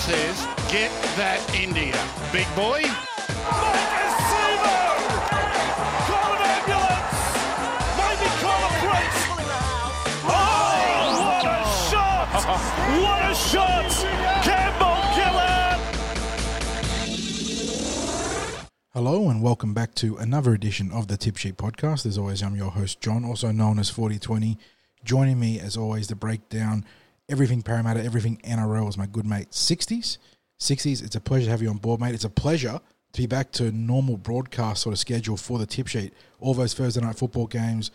says, get that India. Big boy. What a shot! Campbell Gillard! Hello and welcome back to another edition of the Tip Sheet Podcast. As always, I'm your host John, also known as 4020. Joining me, as always, the break down everything Parramatta, everything NRL is my good mate 60s. 60s, it's a pleasure to have you on board, mate. It's a pleasure to be back to normal broadcast sort of schedule for the Tip Sheet. All those Thursday night football games,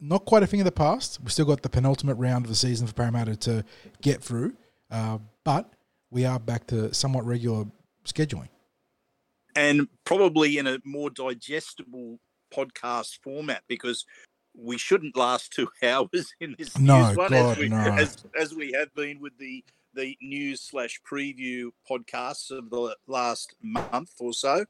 not quite a thing of the past. We've still got the penultimate round of the season for Parramatta to get through, uh, but we are back to somewhat regular scheduling. and probably in a more digestible podcast format because we shouldn't last two hours in this No, news one God, as, we, no. as, as we have been with the the news slash preview podcasts of the last month or so.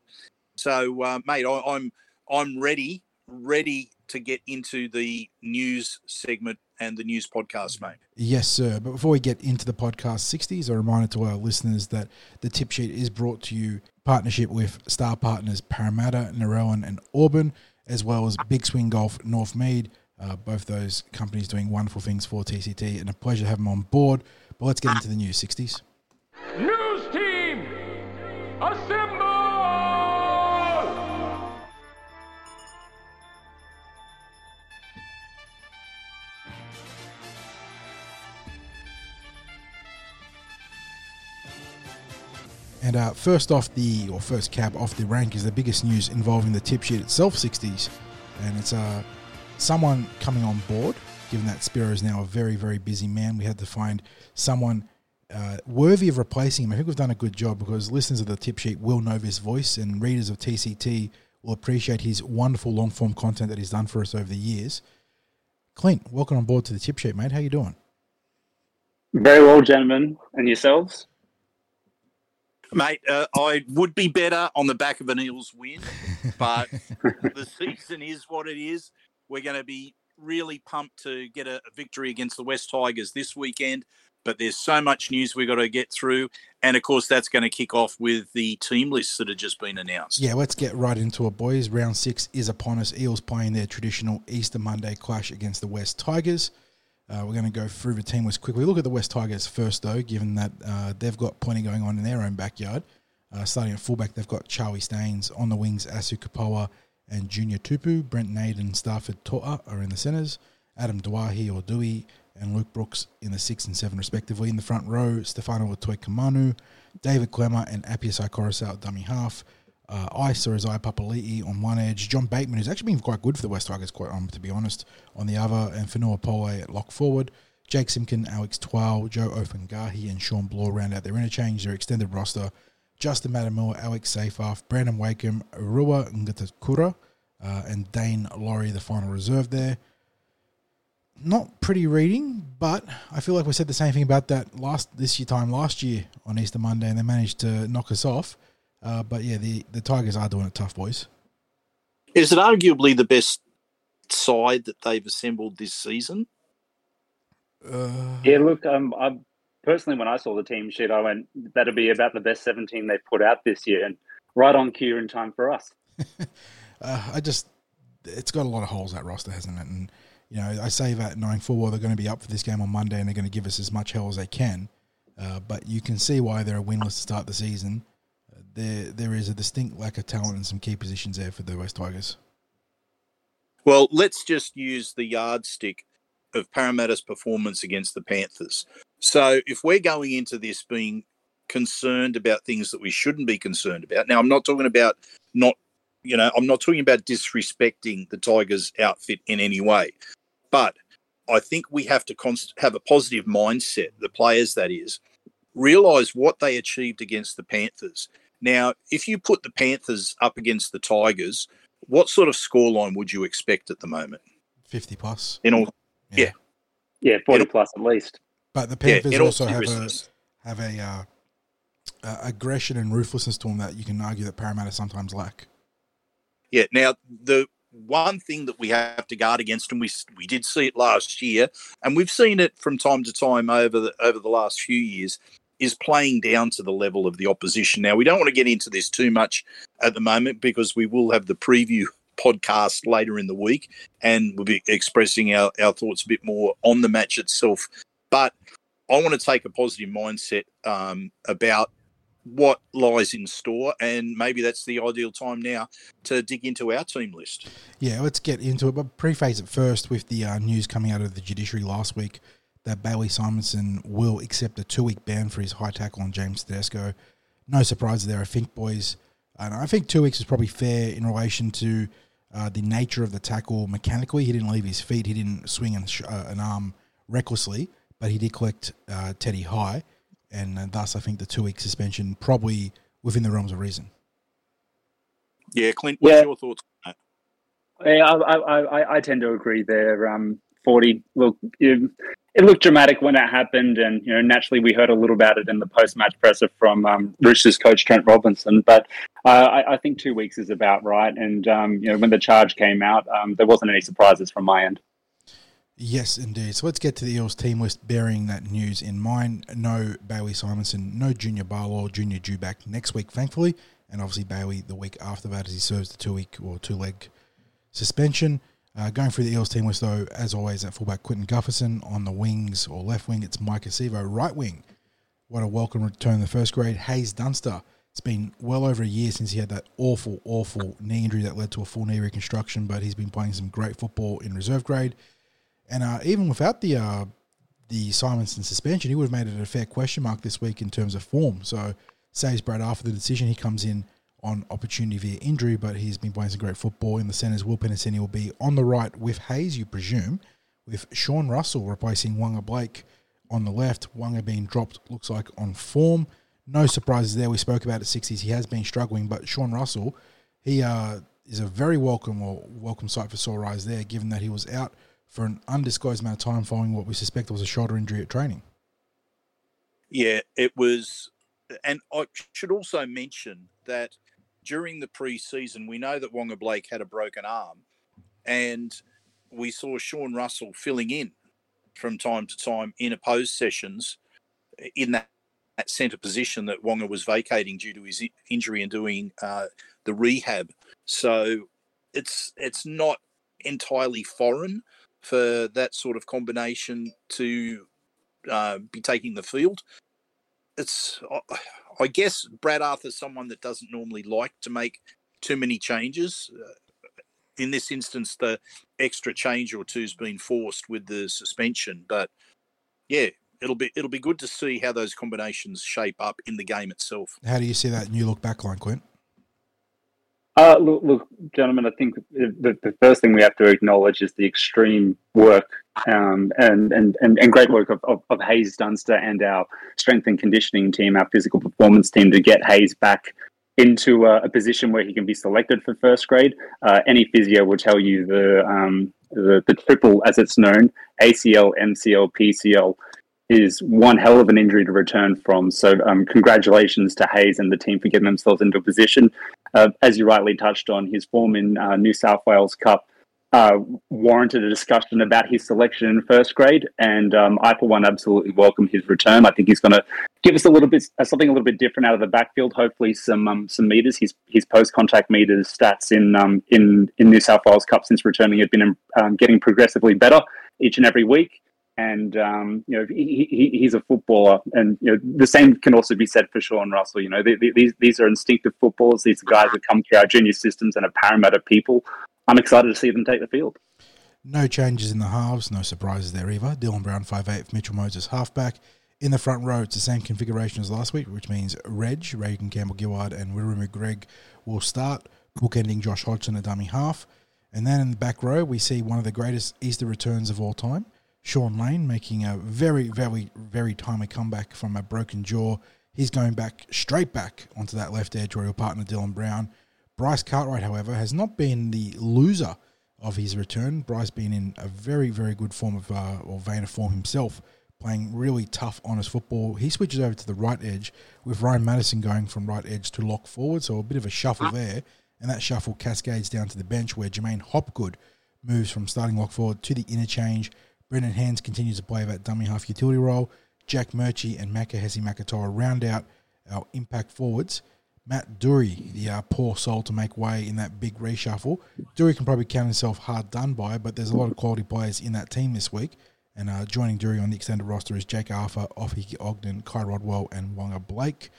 So, uh, mate, I, I'm I'm ready, ready to get into the news segment and the news podcast, mate. Yes, sir. But before we get into the podcast 60s, a reminder to our listeners that the tip sheet is brought to you partnership with star partners Parramatta, Narellan, and Auburn, as well as Big Swing Golf, Northmead. Uh, both those companies doing wonderful things for TCT, and a pleasure to have them on board. But let's get into the news 60s. News team! Assemble! And uh, first off the, or first cab off the rank is the biggest news involving the tip sheet itself, 60s. And it's uh, someone coming on board, given that Spiro is now a very, very busy man. We had to find someone uh, worthy of replacing him. I think we've done a good job because listeners of the tip sheet will know this voice and readers of TCT will appreciate his wonderful long form content that he's done for us over the years. Clint, welcome on board to the tip sheet, mate. How you doing? Very well, gentlemen. And yourselves? Mate, uh, I would be better on the back of an Eels win, but the season is what it is. We're going to be really pumped to get a, a victory against the West Tigers this weekend. But there's so much news we've got to get through. And of course, that's going to kick off with the team lists that have just been announced. Yeah, let's get right into it, boys. Round six is upon us. Eels playing their traditional Easter Monday clash against the West Tigers. Uh, we're going to go through the team list quickly. Look at the West Tigers first, though, given that uh, they've got plenty going on in their own backyard. Uh, starting at fullback, they've got Charlie Staines on the wings, Asu Kepaoa and Junior Tupou. Brent Naden and Stafford To'a are in the centres. Adam Doueihi or Dewey and Luke Brooks in the six and seven, respectively. In the front row, Stefano Utoikamanu, David Klemmer, and Apisai Koroisau at dummy half. Uh, Ice or Isaiah Papali'i on one edge, John Bateman, who's actually been quite good for the West Tigers, quite um, to be honest, on the other, and Fonua Pole at lock forward. Jake Simkin, Alex Twal, Joe Ofahengaue, and Shawn Blore round out their interchange, their extended roster. Justin Matamua, Alex Seyfarth, Brandon Wakeham, Rua Ngatikaura, uh, and Daine Laurie, the final reserve there. Not pretty reading, but I feel like we said the same thing about that last this year time last year on Easter Monday, and they managed to knock us off. Uh, but yeah, the, the Tigers are doing it tough, boys. Is it arguably the best side that they've assembled this season? Uh, Yeah, look, um, I personally, when I saw the team sheet, I went, that'll be about the best 17 they've put out this year. And right on cue in time for us. uh, I just, it's got a lot of holes that roster, hasn't it? And you know, I say that knowing full well they're going to be up for this game on Monday and they're going to give us as much hell as they can. Uh, but you can see why they're a winless to start the season. There, there is a distinct lack of talent in some key positions there for the West Tigers. Well, let's just use the yardstick of Parramatta's performance against the Panthers. So, if we're going into this being concerned about things that we shouldn't be concerned about, now I'm not talking about not, you know, I'm not talking about disrespecting the Tigers outfit in any way, but I think we have to const- have a positive mindset, the players that is, realize what they achieved against the Panthers. Now, if you put the Panthers up against the Tigers, what sort of scoreline would you expect at the moment? 50 plus. In all, Yeah. Yeah, 40 It'll- plus at least. But the Panthers in all also have a, have a uh, uh, aggression and ruthlessness to them that you can argue that Parramatta sometimes lack. Yeah. Now, the one thing that we have to guard against, and we we did see it last year, and we've seen it from time to time over the over the last few years, is playing down to the level of the opposition. Now, we don't want to get into this too much at the moment because we will have the preview podcast later in the week and we'll be expressing our, our thoughts a bit more on the match itself. But I want to take a positive mindset um, about what lies in store, and maybe that's the ideal time now to dig into our team list. Yeah, let's get into it, but preface it first with the uh, news coming out of the judiciary last week that Bailey Simonsson will accept a two-week ban for his high tackle on James Tedesco. No surprise there, I think, boys. And I think two weeks is probably fair in relation to uh, the nature of the tackle mechanically. He didn't leave his feet, he didn't swing an, uh, an arm recklessly, but he did collect uh, Teddy high and uh, thus I think the two week suspension probably within the realms of reason. Yeah, Clint, what's yeah. your thoughts on that? Yeah, I, I, I, tend to agree there. Um, Forty, look, it, it, looked dramatic when it happened, and you know, naturally, we heard a little about it in the post-match presser from um, Roosters coach Trent Robinson. But uh, I, I, think two weeks is about right. And um, you know, when the charge came out, um, there wasn't any surprises from my end. Yes, indeed. So let's get to the Eels team list bearing that news in mind. No Bailey Simonsson, no Junior Paulo, Junior due back next week, thankfully, and obviously Bailey the week after that as he serves the two week or two leg suspension. Uh, going through the Eels team list, though, as always, at fullback Clinton Gutherson. On the wings or left wing, it's Maika Sivo. Right wing, what a welcome return in the first grade. Hayes Dunster. It's been well over a year since he had that awful, awful knee injury that led to a full knee reconstruction, but he's been playing some great football in reserve grade. And uh, even without the uh, the Simonsson suspension, he would have made it a fair question mark this week in terms of form. So saves Brad after the decision. He comes in on opportunity via injury, but he's been playing some great football. In the centres, Will Penisini will be on the right with Hayes, you presume, with Sean Russell replacing Waqa Blake on the left. Waqa being dropped, looks like on form. No surprises there. We spoke about it 60s. He has been struggling, but Sean Russell, he uh, is a very welcome or welcome sight for sore eyes there, given that he was out for an undisclosed amount of time following what we suspect was a shoulder injury at training. Yeah, it was. And I should also mention that during the pre-season, we know that Waqa Blake had a broken arm, and we saw Sean Russell filling in from time to time in opposed sessions in that, that centre position that Waqa was vacating due to his injury and doing uh, the rehab. So it's it's not entirely foreign for that sort of combination to uh, be taking the field. It's, I guess, Brad Arthur's someone that doesn't normally like to make too many changes. Uh, in this instance, the extra change or two's been forced with the suspension, but yeah, it'll be it'll be good to see how those combinations shape up in the game itself. How do you see that new look backline, Clint? Uh, look, look, gentlemen, I think the, the first thing we have to acknowledge is the extreme work um, and, and, and, and great work of, of, of Hayes Dunster and our strength and conditioning team, our physical performance team, to get Hayes back into a, a position where he can be selected for first grade. Uh, any physio will tell you the, um, the, the triple, as it's known, ACL, MCL, PCL, is one hell of an injury to return from. So, um, congratulations to Hayes and the team for getting themselves into a position. Uh, as you rightly touched on, his form in uh, New South Wales Cup uh, warranted a discussion about his selection in first grade, and um, I, for one, absolutely welcome his return. I think he's going to give us a little bit uh, something a little bit different out of the backfield. Hopefully, some um, some meters. His his post contact meters stats in um, in in New South Wales Cup since returning have been um, getting progressively better each and every week and um, you know he, he, he's a footballer, and you know the same can also be said for Sean Russell. You know these these are instinctive footballers. These guys that come through our junior systems and are Parramatta people. I'm excited to see them take the field. No changes in the halves, no surprises there either. Dylan Brown five eight, Mitchell Moses halfback. In the front row, it's the same configuration as last week, which means Reg, Reagan Campbell Gillard, and Wiremu Greig will start, bookending Josh Hodgson at dummy half. And then in the back row, we see one of the greatest Easter returns of all time. Shaun Lane making a very, very, very timely comeback from a broken jaw. He's going back straight back onto that left edge where he'll partner Dylan Brown. Bryce Cartwright, however, has not been the loser of his return. Bryce been in a very, very good form of uh, or vein of form himself, playing really tough, honest football. He switches over to the right edge with Ryan Matterson going from right edge to lock forward, so a bit of a shuffle there, and that shuffle cascades down to the bench where J'maine Hopgood moves from starting lock forward to the interchange Brendan Hands continues to play that dummy half utility role. Jack Murchie and Makahesi Makatoa round out our impact forwards. Matt Doorey, the uh, poor soul to make way in that big reshuffle. Doorey can probably count himself hard done by, but there's a lot of quality players in that team this week. And uh, joining Doorey on the extended roster is Jake Arthur, Offie Ogden, Kai Rodwell, and Waqa Blake.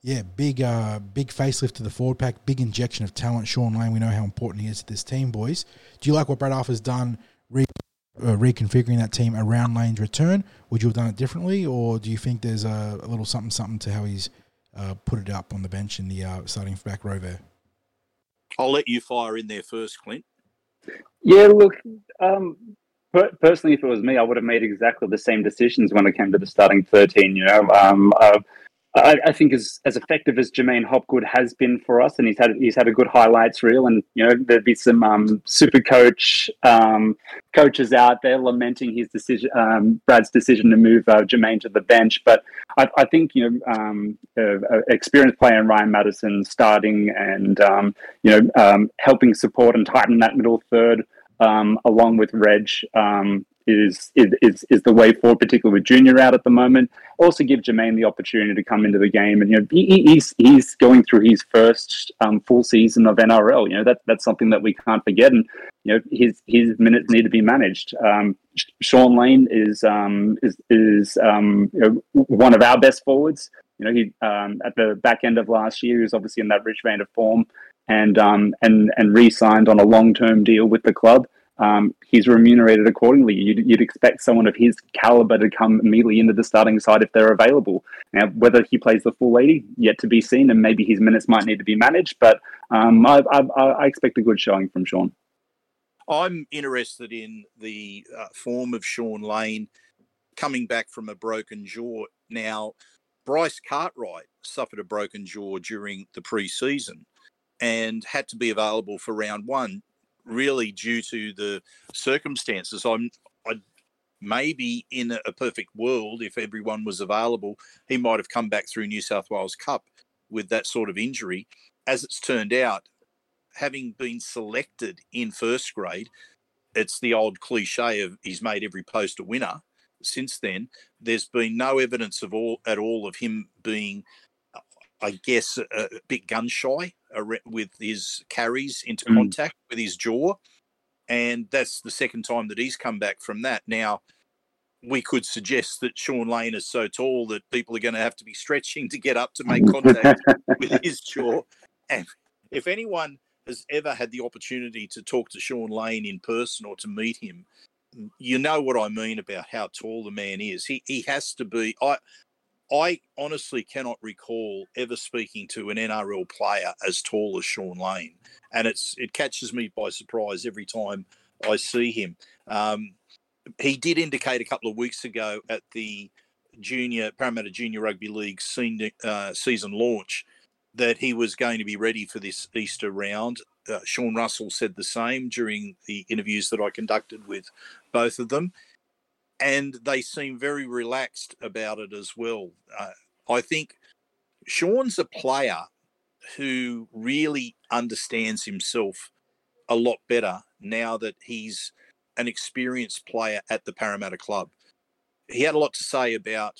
Yeah, big uh, big facelift to the forward pack, big injection of talent. Shaun Lane, we know how important he is to this team, boys. Do you like what Brad Arthur's done re- uh, reconfiguring that team around Lane's return? Would you have done it differently, or do you think there's a, a little something something to how he's uh, put it up on the bench in the uh, starting back row there? I'll let you fire in there first, Clint. Yeah, look, um, per- personally, if it was me, I would have made exactly the same decisions when it came to the starting 13. You know, um, uh, I, I, think as as effective as J'maine Hopgood has been for us, and he's had he's had a good highlights reel, and you know there'd be some um, super coach um, coaches out there lamenting his decision, um, Brad's decision to move uh, J'maine to the bench. But I, I think you know um, uh, experienced player Ryan Matterson starting and um, you know um, helping support and tighten that middle third. along with Reg, is, is is the way forward, particularly with Junior out at the moment. Also, give J'maine the opportunity to come into the game, and you know he, he's he's going through his first um, full season of NRL. You know that that's something that we can't forget, and you know his his minutes need to be managed. Um, Shaun Lane is um, is is um, you know, one of our best forwards. You know he um, at the back end of last year, he was obviously in that rich vein of form, and um, and and re-signed on a long term deal with the club um, he's remunerated accordingly. You'd, you'd, expect someone of his caliber to come immediately into the starting side if they're available. Now, whether he plays the full 80, yet to be seen, and maybe his minutes might need to be managed, but um, I, I, I, expect a good showing from Sean. I'm interested in the uh, form of Shaun Lane coming back from a broken jaw. Now, Bryce Cartwright suffered a broken jaw during the pre-season and had to be available for round one really due to the circumstances. I'm I maybe in a perfect world, if everyone was available, he might have come back through New South Wales Cup with that sort of injury. As it's turned out, having been selected in first grade, it's the old cliche of he's made every post a winner. Since then, there's been no evidence of all at all of him being, I guess, a, a bit gun shy with his carries into mm. contact with his jaw. And that's the second time that he's come back from that. Now, we could suggest that Shaun Lane is so tall that people are going to have to be stretching to get up to make contact with his jaw. And if anyone has ever had the opportunity to talk to Shaun Lane in person or to meet him, you know what I mean about how tall the man is. He he has to be. I I honestly cannot recall ever speaking to an NRL player as tall as Shaun Lane, and it's it catches me by surprise every time I see him. Um, he did indicate a couple of weeks ago at the junior Parramatta Junior Rugby League senior, uh, season launch that he was going to be ready for this Easter round. Uh, Sean Russell said the same during the interviews that I conducted with both of them and they seem very relaxed about it as well. Uh, I think Sean's a player who really understands himself a lot better now that he's an experienced player at the Parramatta club. He had a lot to say about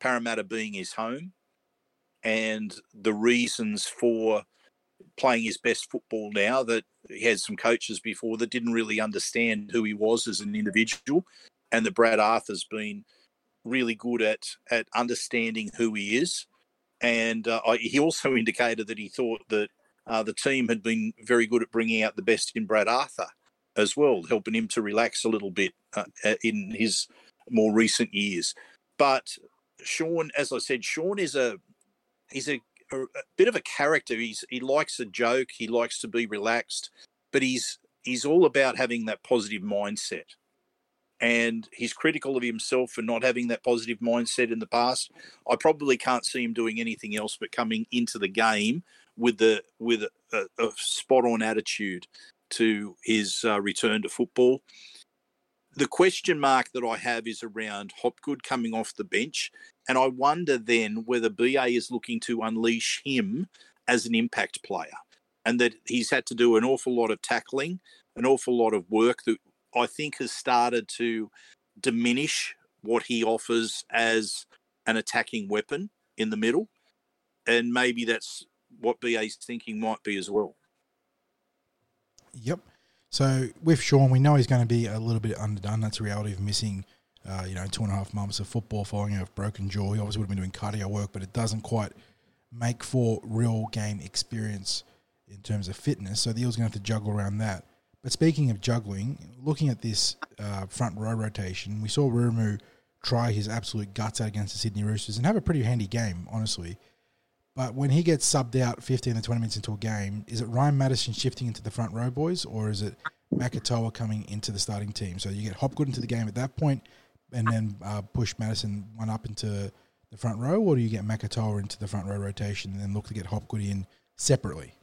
Parramatta being his home and the reasons for playing his best football now that he had some coaches before that didn't really understand who he was as an individual and that Brad Arthur's been really good at at understanding who he is and uh, I, he also indicated that he thought that uh, the team had been very good at bringing out the best in Brad Arthur as well, helping him to relax a little bit uh, in his more recent years. But Sean as I said, Sean is a he's a a, a bit of a character. He's he likes a joke. He likes to be relaxed, but he's he's all about having that positive mindset. And he's critical of himself for not having that positive mindset in the past. I probably can't see him doing anything else but coming into the game with the with a, a spot on attitude to his uh, return to football. The question mark that I have is around Hopgood coming off the bench and I wonder then whether BA is looking to unleash him as an impact player and that he's had to do an awful lot of tackling, an awful lot of work that I think has started to diminish what he offers as an attacking weapon in the middle, and maybe that's what BA's thinking might be as well. Yep. So with Shaun, we know he's going to be a little bit underdone. That's the reality of missing, uh, you know, two and a half months of football following a broken jaw. He obviously would have been doing cardio work, but it doesn't quite make for real game experience in terms of fitness. So the Eels going to have to juggle around that. But speaking of juggling, looking at this uh, front row rotation, we saw Rumu try his absolute guts out against the Sydney Roosters and have a pretty handy game, honestly. But when he gets subbed out 15 to 20 minutes into a game, is it Ryan Matterson shifting into the front row, boys, or is it Makatoa coming into the starting team? So you get Hopgood into the game at that point and then uh, push Matterson one up into the front row, or do you get Makatoa into the front row rotation and then look to get Hopgood in separately?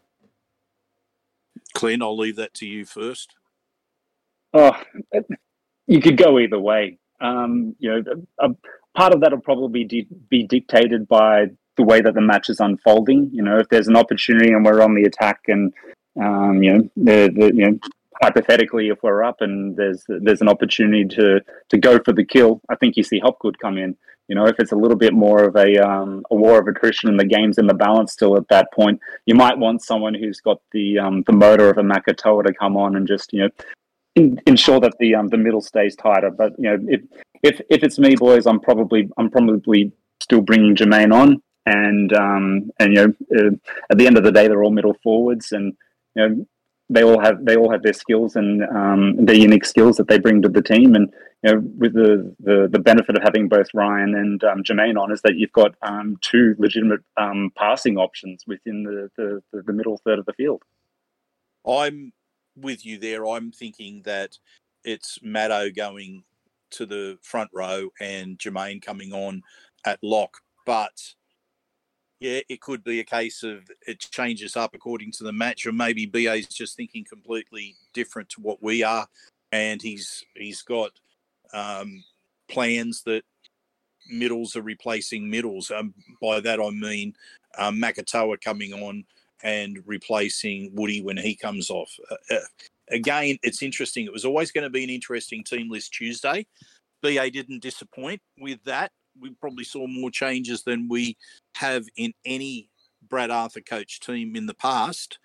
Clint, I'll leave that to you first. Oh, you could go either way. Um, you know, a, a part of that will probably be, be dictated by the way that the match is unfolding. You know, if there's an opportunity and we're on the attack, and um, you know, the, the you know, hypothetically, if we're up and there's there's an opportunity to to go for the kill, I think you see Hopgood come in. You know, if it's a little bit more of a um, a war of attrition and the game's in the balance still at that point, you might want someone who's got the um, the motor of a Makatoa to come on and just you know ensure that the um, the middle stays tighter. But you know, if if if it's me, boys, I'm probably I'm probably still bringing J'maine on, and um, and you know, uh, at the end of the day, they're all middle forwards, and you know, they all have they all have their skills and um, their unique skills that they bring to the team. And you know, with the the, the benefit of having both Ryan and um, J'maine on, is that you've got um, two legitimate um, passing options within the, the the middle third of the field. I'm with you there. I'm thinking that it's Maddo going to the front row and J'maine coming on at lock, but yeah, it could be a case of it changes up according to the match, or maybe BA is just thinking completely different to what we are, and he's he's got um, plans that middles are replacing middles. Um, by that I mean um, Makatoa coming on and replacing Woody when he comes off. Uh, uh, again, it's interesting. It was always going to be an interesting team list Tuesday. BA didn't disappoint with that we probably saw more changes than we have in any Brad Arthur coach team in the past.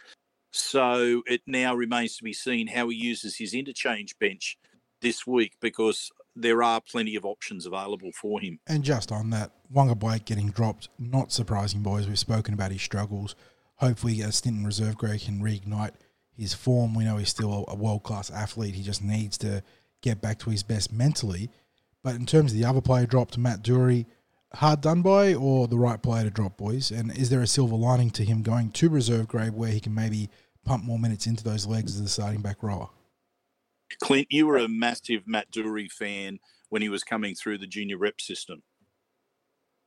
So it now remains to be seen how he uses his interchange bench this week because there are plenty of options available for him. And just on that, Waqa Blake getting dropped, not surprising, boys. We've spoken about his struggles. Hopefully, a stint in reserve grade can reignite his form. We know he's still a world class athlete. He just needs to get back to his best mentally. But in terms of the other player dropped, Matt Doorey, hard done by or the right player to drop, boys? And is there a silver lining to him going to reserve grade where he can maybe pump more minutes into those legs as the starting back rower? Clint, you were a massive Matt Doorey fan when he was coming through the junior rep system.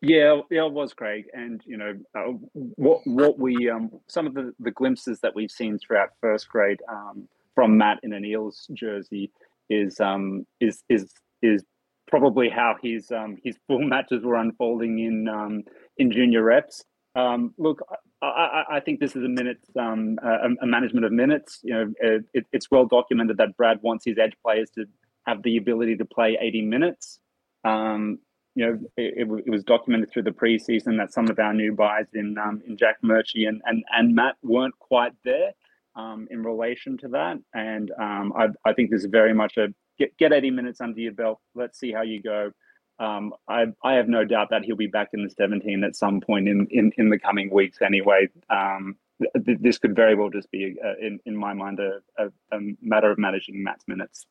Yeah, yeah, it was Craig, and you know uh, what what we um, some of the, the glimpses that we've seen throughout first grade um, from Matt in an Eels jersey is um, is is is probably how his um, his full matches were unfolding in um, in junior reps. Um, look, I, I, think this is a minutes um, a, a, management of minutes. You know, it, it's well documented that Brad wants his edge players to have the ability to play 80 minutes. Um, you know, it, it, was documented through the preseason that some of our new buys in um, in Jack Murchie and, and and Matt weren't quite there um, in relation to that. And um, I, I think this is very much a get get 80 minutes under your belt. Let's see how you go. Um, I, I have no doubt that he'll be back in the 17 at some point in, in, in the coming weeks anyway. Um, th- this could very well just be, uh, in, in my mind, a, a, a, matter of managing Matt's minutes.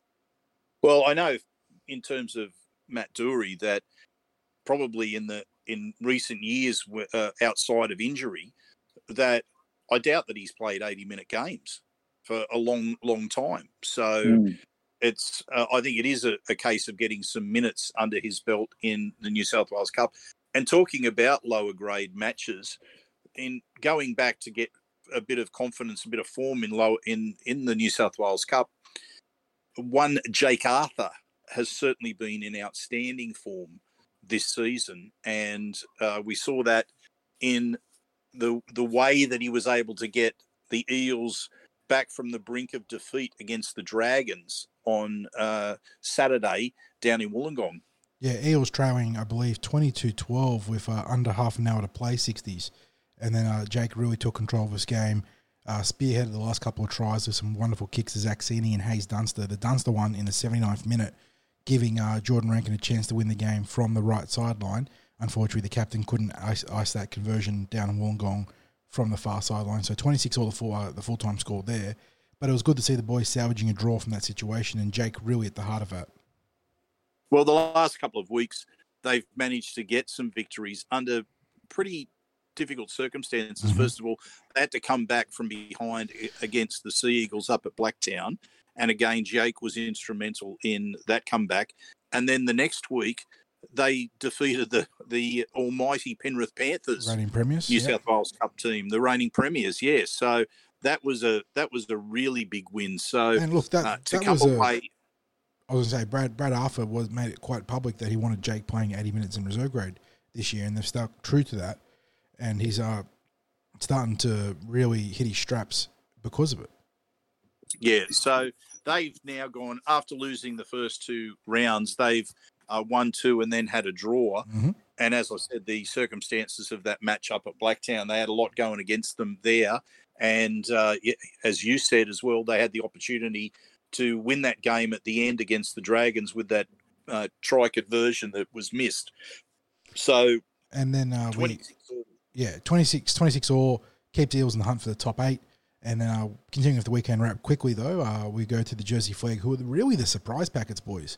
Well, I know in terms of Matt Doorey that probably in the in recent years uh, outside of injury that I doubt that he's played 80 minute games for a long, long time. So mm it's uh, I think it is a, a, case of getting some minutes under his belt in the New South Wales Cup. And talking about lower grade matches, in going back to get a bit of confidence, a bit of form in low in in the New South Wales Cup, one Jake Arthur has certainly been in outstanding form this season, and uh, we saw that in the the way that he was able to get the Eels back from the brink of defeat against the Dragons on uh, Saturday down in Wollongong. Yeah, Eels trailing, I believe, 22-12 with uh, under half an hour to play, 60s. And then uh, Jake really took control of this game, uh, spearheaded the last couple of tries with some wonderful kicks to Zac Cini and Hayes Dunster. The Dunster one in the 79th minute, giving uh, Jordan Rankin a chance to win the game from the right sideline. Unfortunately, the captain couldn't ice, ice that conversion down in Wollongong from the far sideline. So 26 all the full, uh, the full-time score there. But it was good to see the boys salvaging a draw from that situation and Jake really at the heart of it. Well, the last couple of weeks, they've managed to get some victories under pretty difficult circumstances. Mm-hmm. First of all, they had to come back from behind against the Sea Eagles up at Blacktown. And again, Jake was instrumental in that comeback. And then the next week, they defeated the, the almighty Penrith Panthers, Reigning premiers. New yeah. South Wales Cup team, the reigning premiers. Yes, so that was a that was a really big win. So And look, that, uh, to that come was away, I was going to say, Brad Brad Arthur was made it quite public that he wanted Jake playing 80 minutes in reserve grade this year, and they've stuck true to that. And he's uh, starting to really hit his straps because of it. Yeah, so they've now gone after losing the first two rounds. They've uh, won two and then had a draw. Mhm. And as I said, the circumstances of that match up at Blacktown, they had a lot going against them there. And uh, as you said as well, they had the opportunity to win that game at the end against the Dragons with that uh, try conversion that was missed. So And then uh, we, 26 yeah, 26, 26 all, keeps Eels in the hunt for the top eight. And then uh, continuing with the weekend wrap quickly, though, uh, we go to the Jersey Flegg, who are really the surprise packets boys.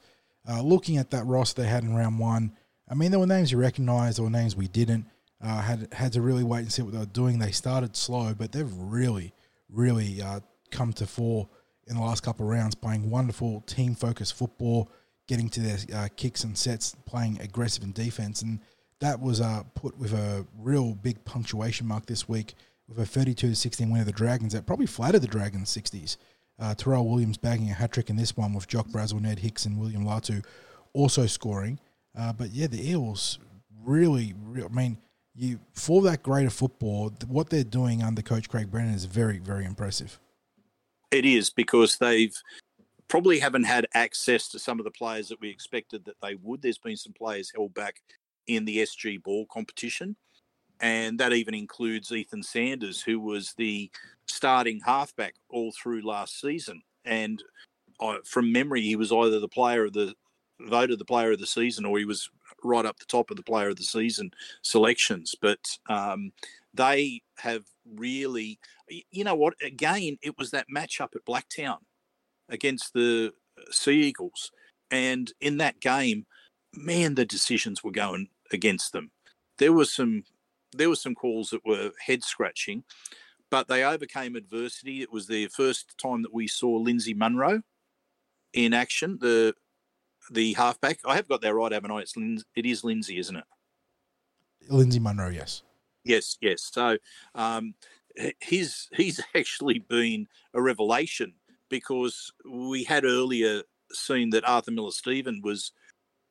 Uh, looking at that roster they had in round one, I mean, there were names you recognised, there were names we didn't. Uh, had had to really wait and see what they were doing. They started slow, but they've really, really uh, come to fore in the last couple of rounds, playing wonderful team focused football, getting to their uh, kicks and sets, playing aggressive in defense, and that was uh, put with a real big punctuation mark this week with a 32 to 16 win of the Dragons that probably flattered the Dragons 60s. Uh, Terrell Williams bagging a hat trick in this one with Jock Brazel, Ned Hicks, and William Latu also scoring. Uh, but yeah, the Eels really, real I mean, you for that grade of football, what they're doing under Coach Craig Brennan is very, very impressive. It is because they've probably haven't had access to some of the players that we expected that they would. There's been some players held back in the SG ball competition, and that even includes Ethan Sanders, who was the starting halfback all through last season. And uh, from memory, he was either the player of the voted the player of the season or he was right up the top of the player of the season selections. But um, they have really, you know what? Again, it was that matchup at Blacktown against the Sea Eagles, and in that game, man, the decisions were going against them. There was some, there were some calls that were head scratching, but they overcame adversity. It was the first time that we saw Lindsay Munro in action. The the halfback. I have got that right, haven't I? It's Lin- it is Lindsay, isn't it? Lindsay Munro, yes. Yes, yes. So um, h- he's he's actually been a revelation because we had earlier seen that Arthur Miller Stephen was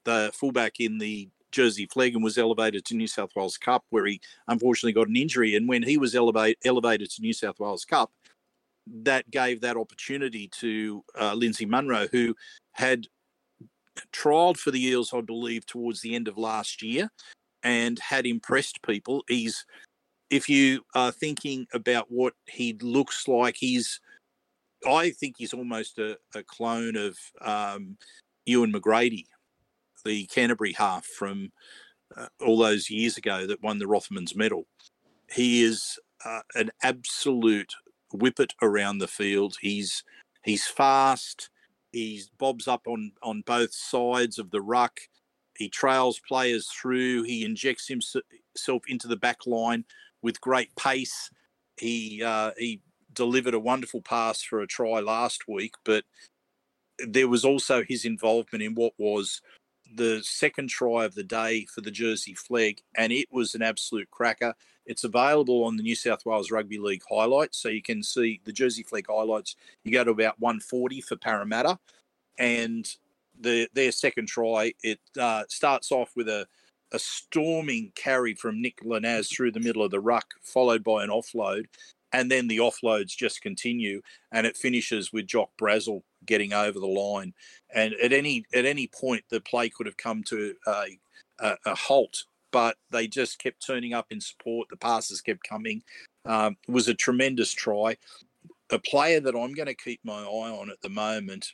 the fullback in the Jersey Flegg and was elevated to New South Wales Cup, where he unfortunately got an injury. And when he was elevate, elevated to New South Wales Cup, that gave that opportunity to uh, Lindsay Munro, who had trialled for the Eels, I believe, towards the end of last year and had impressed people. He's, if you are thinking about what he looks like, he's, I think he's almost a, a clone of um, Ewan McGrady, the Canterbury half from uh, all those years ago that won the Rothmans medal. He is uh, an absolute whippet around the field. He's he's fast. He bobs up on on both sides of the ruck. He trails players through. He injects himself into the back line with great pace. He uh, he delivered a wonderful pass for a try last week, but there was also his involvement in what was the second try of the day for the Jersey Flegg, and it was an absolute cracker. It's available on the New South Wales Rugby League highlights, so you can see the Jersey Flegg highlights. You go to about 140 for Parramatta, and the their second try it uh, starts off with a a storming carry from Nick Lanaz through the middle of the ruck, followed by an offload, and then the offloads just continue, and it finishes with Jock Brazel getting over the line. And at any at any point, the play could have come to a, a, a halt, but they just kept turning up in support. The passes kept coming. Um, it was a tremendous try. A player that I'm going to keep my eye on at the moment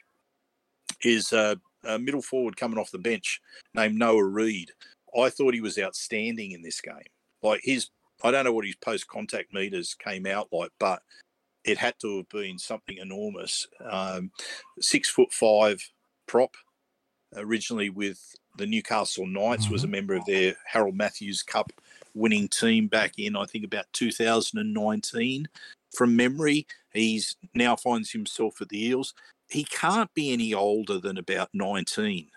is a, a middle forward coming off the bench named Noah Reed. I thought he was outstanding in this game. Like his, I don't know what his post contact meters came out like, but it had to have been something enormous. Um, six foot five prop, originally with the Newcastle Knights, mm-hmm. was a member of their Harold Matthews Cup winning team back in, I think, about 2019. From memory, he's now finds himself at the Eels. He can't be any older than about 19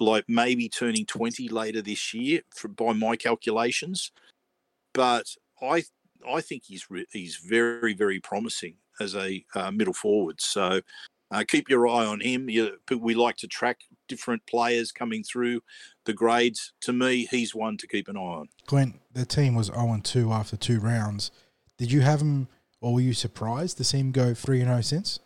like maybe turning 20 later this year for, by my calculations but i i think he's re- he's very very promising as a uh, middle forward. So uh, keep your eye on him. You, we like to track different players coming through the grades. To me he's one to keep an eye on. Glenn the team was 0-2 after two rounds. Did you have him or were you surprised to see him go 3-0 since?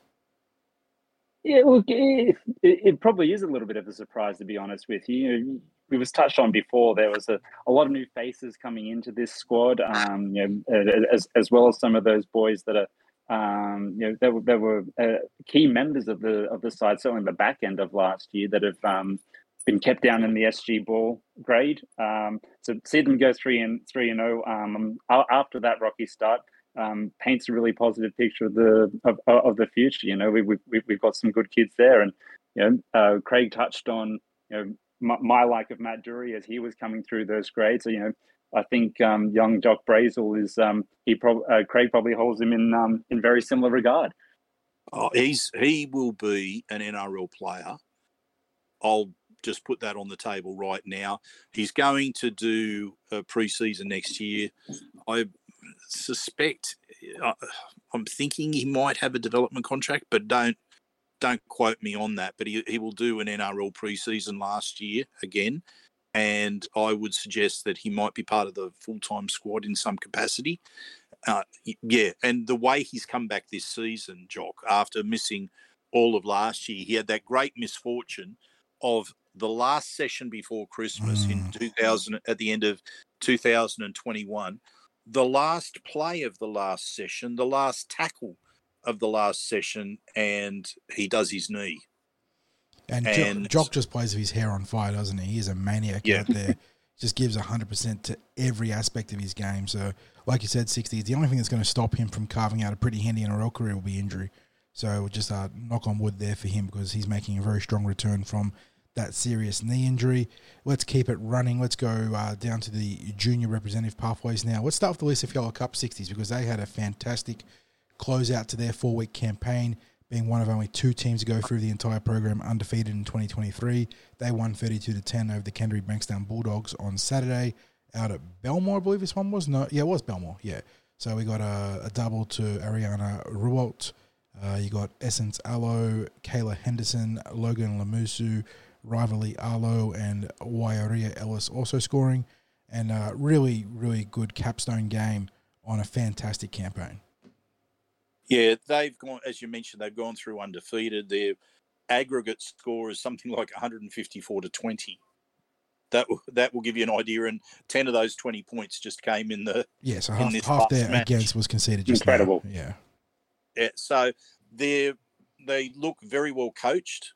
Yeah, look, it, it, probably is a little bit of a surprise to be honest with you. It was touched on before. There was a, a lot of new faces coming into this squad, um, you know, as as well as some of those boys that are, um, you know, there were there were uh, key members of the of the side, certainly in the back end of last year, that have um, been kept down in the SG ball grade. Um, so see them go three and three and zero oh, um, after that rocky start um, paints a really positive picture of the of, of the future. You know, we, we we've got some good kids there, and you know, uh, Craig touched on you know my, my, like of Matt Doorey as he was coming through those grades. So you know, I think um, young Jock Brazel is um, he probably uh, Craig probably holds him in um, in very similar regard. Oh, he's he will be an NRL player. I'll just put that on the table right now. He's going to do a preseason next year. I suspect uh, I'm thinking he might have a development contract, but don't don't quote me on that. But he he will do an NRL preseason last year again, and I would suggest that he might be part of the full time squad in some capacity. Uh, yeah, and the way he's come back this season, Jock, after missing all of last year, he had that great misfortune of the last session before Christmas mm. in 2000 at the end of 2021 the last play of the last session, the last tackle of the last session, and he does his knee. And, and Jock just plays with his hair on fire, doesn't he? He's a maniac yeah. out there. just gives 100% to every aspect of his game. So, like you said, 60 the only thing that's going to stop him from carving out a pretty handy NRL career will be injury. So, just uh, knock on wood there for him because he's making a very strong return from that serious knee injury. Let's keep it running. Let's go uh, down to the junior representative pathways now. Let's start with the Lisa Fiaola Cup 60s because they had a fantastic closeout to their four week campaign, being one of only two teams to go through the entire program undefeated in 2023. They won 32 to 10 over the Canterbury Bankstown Bulldogs on Saturday out at Belmore, I believe this one was. No, yeah, it was Belmore. Yeah. So we got a, a double to Ariana Rualt. Uh, you got Essence Allo, Kayla Henderson, Logan Lamusu, Rivalry Arlo and Waiaria Ellis also scoring, and a really, really good capstone game on a fantastic campaign. Yeah, they've gone, as you mentioned, they've gone through undefeated. Their aggregate score is something like 154 to 20. That will, that will give you an idea. And 10 of those 20 points just came in the. Yeah, so half, half their match. against was conceded just Incredible. Now. Yeah. Yeah, so they they look very well coached.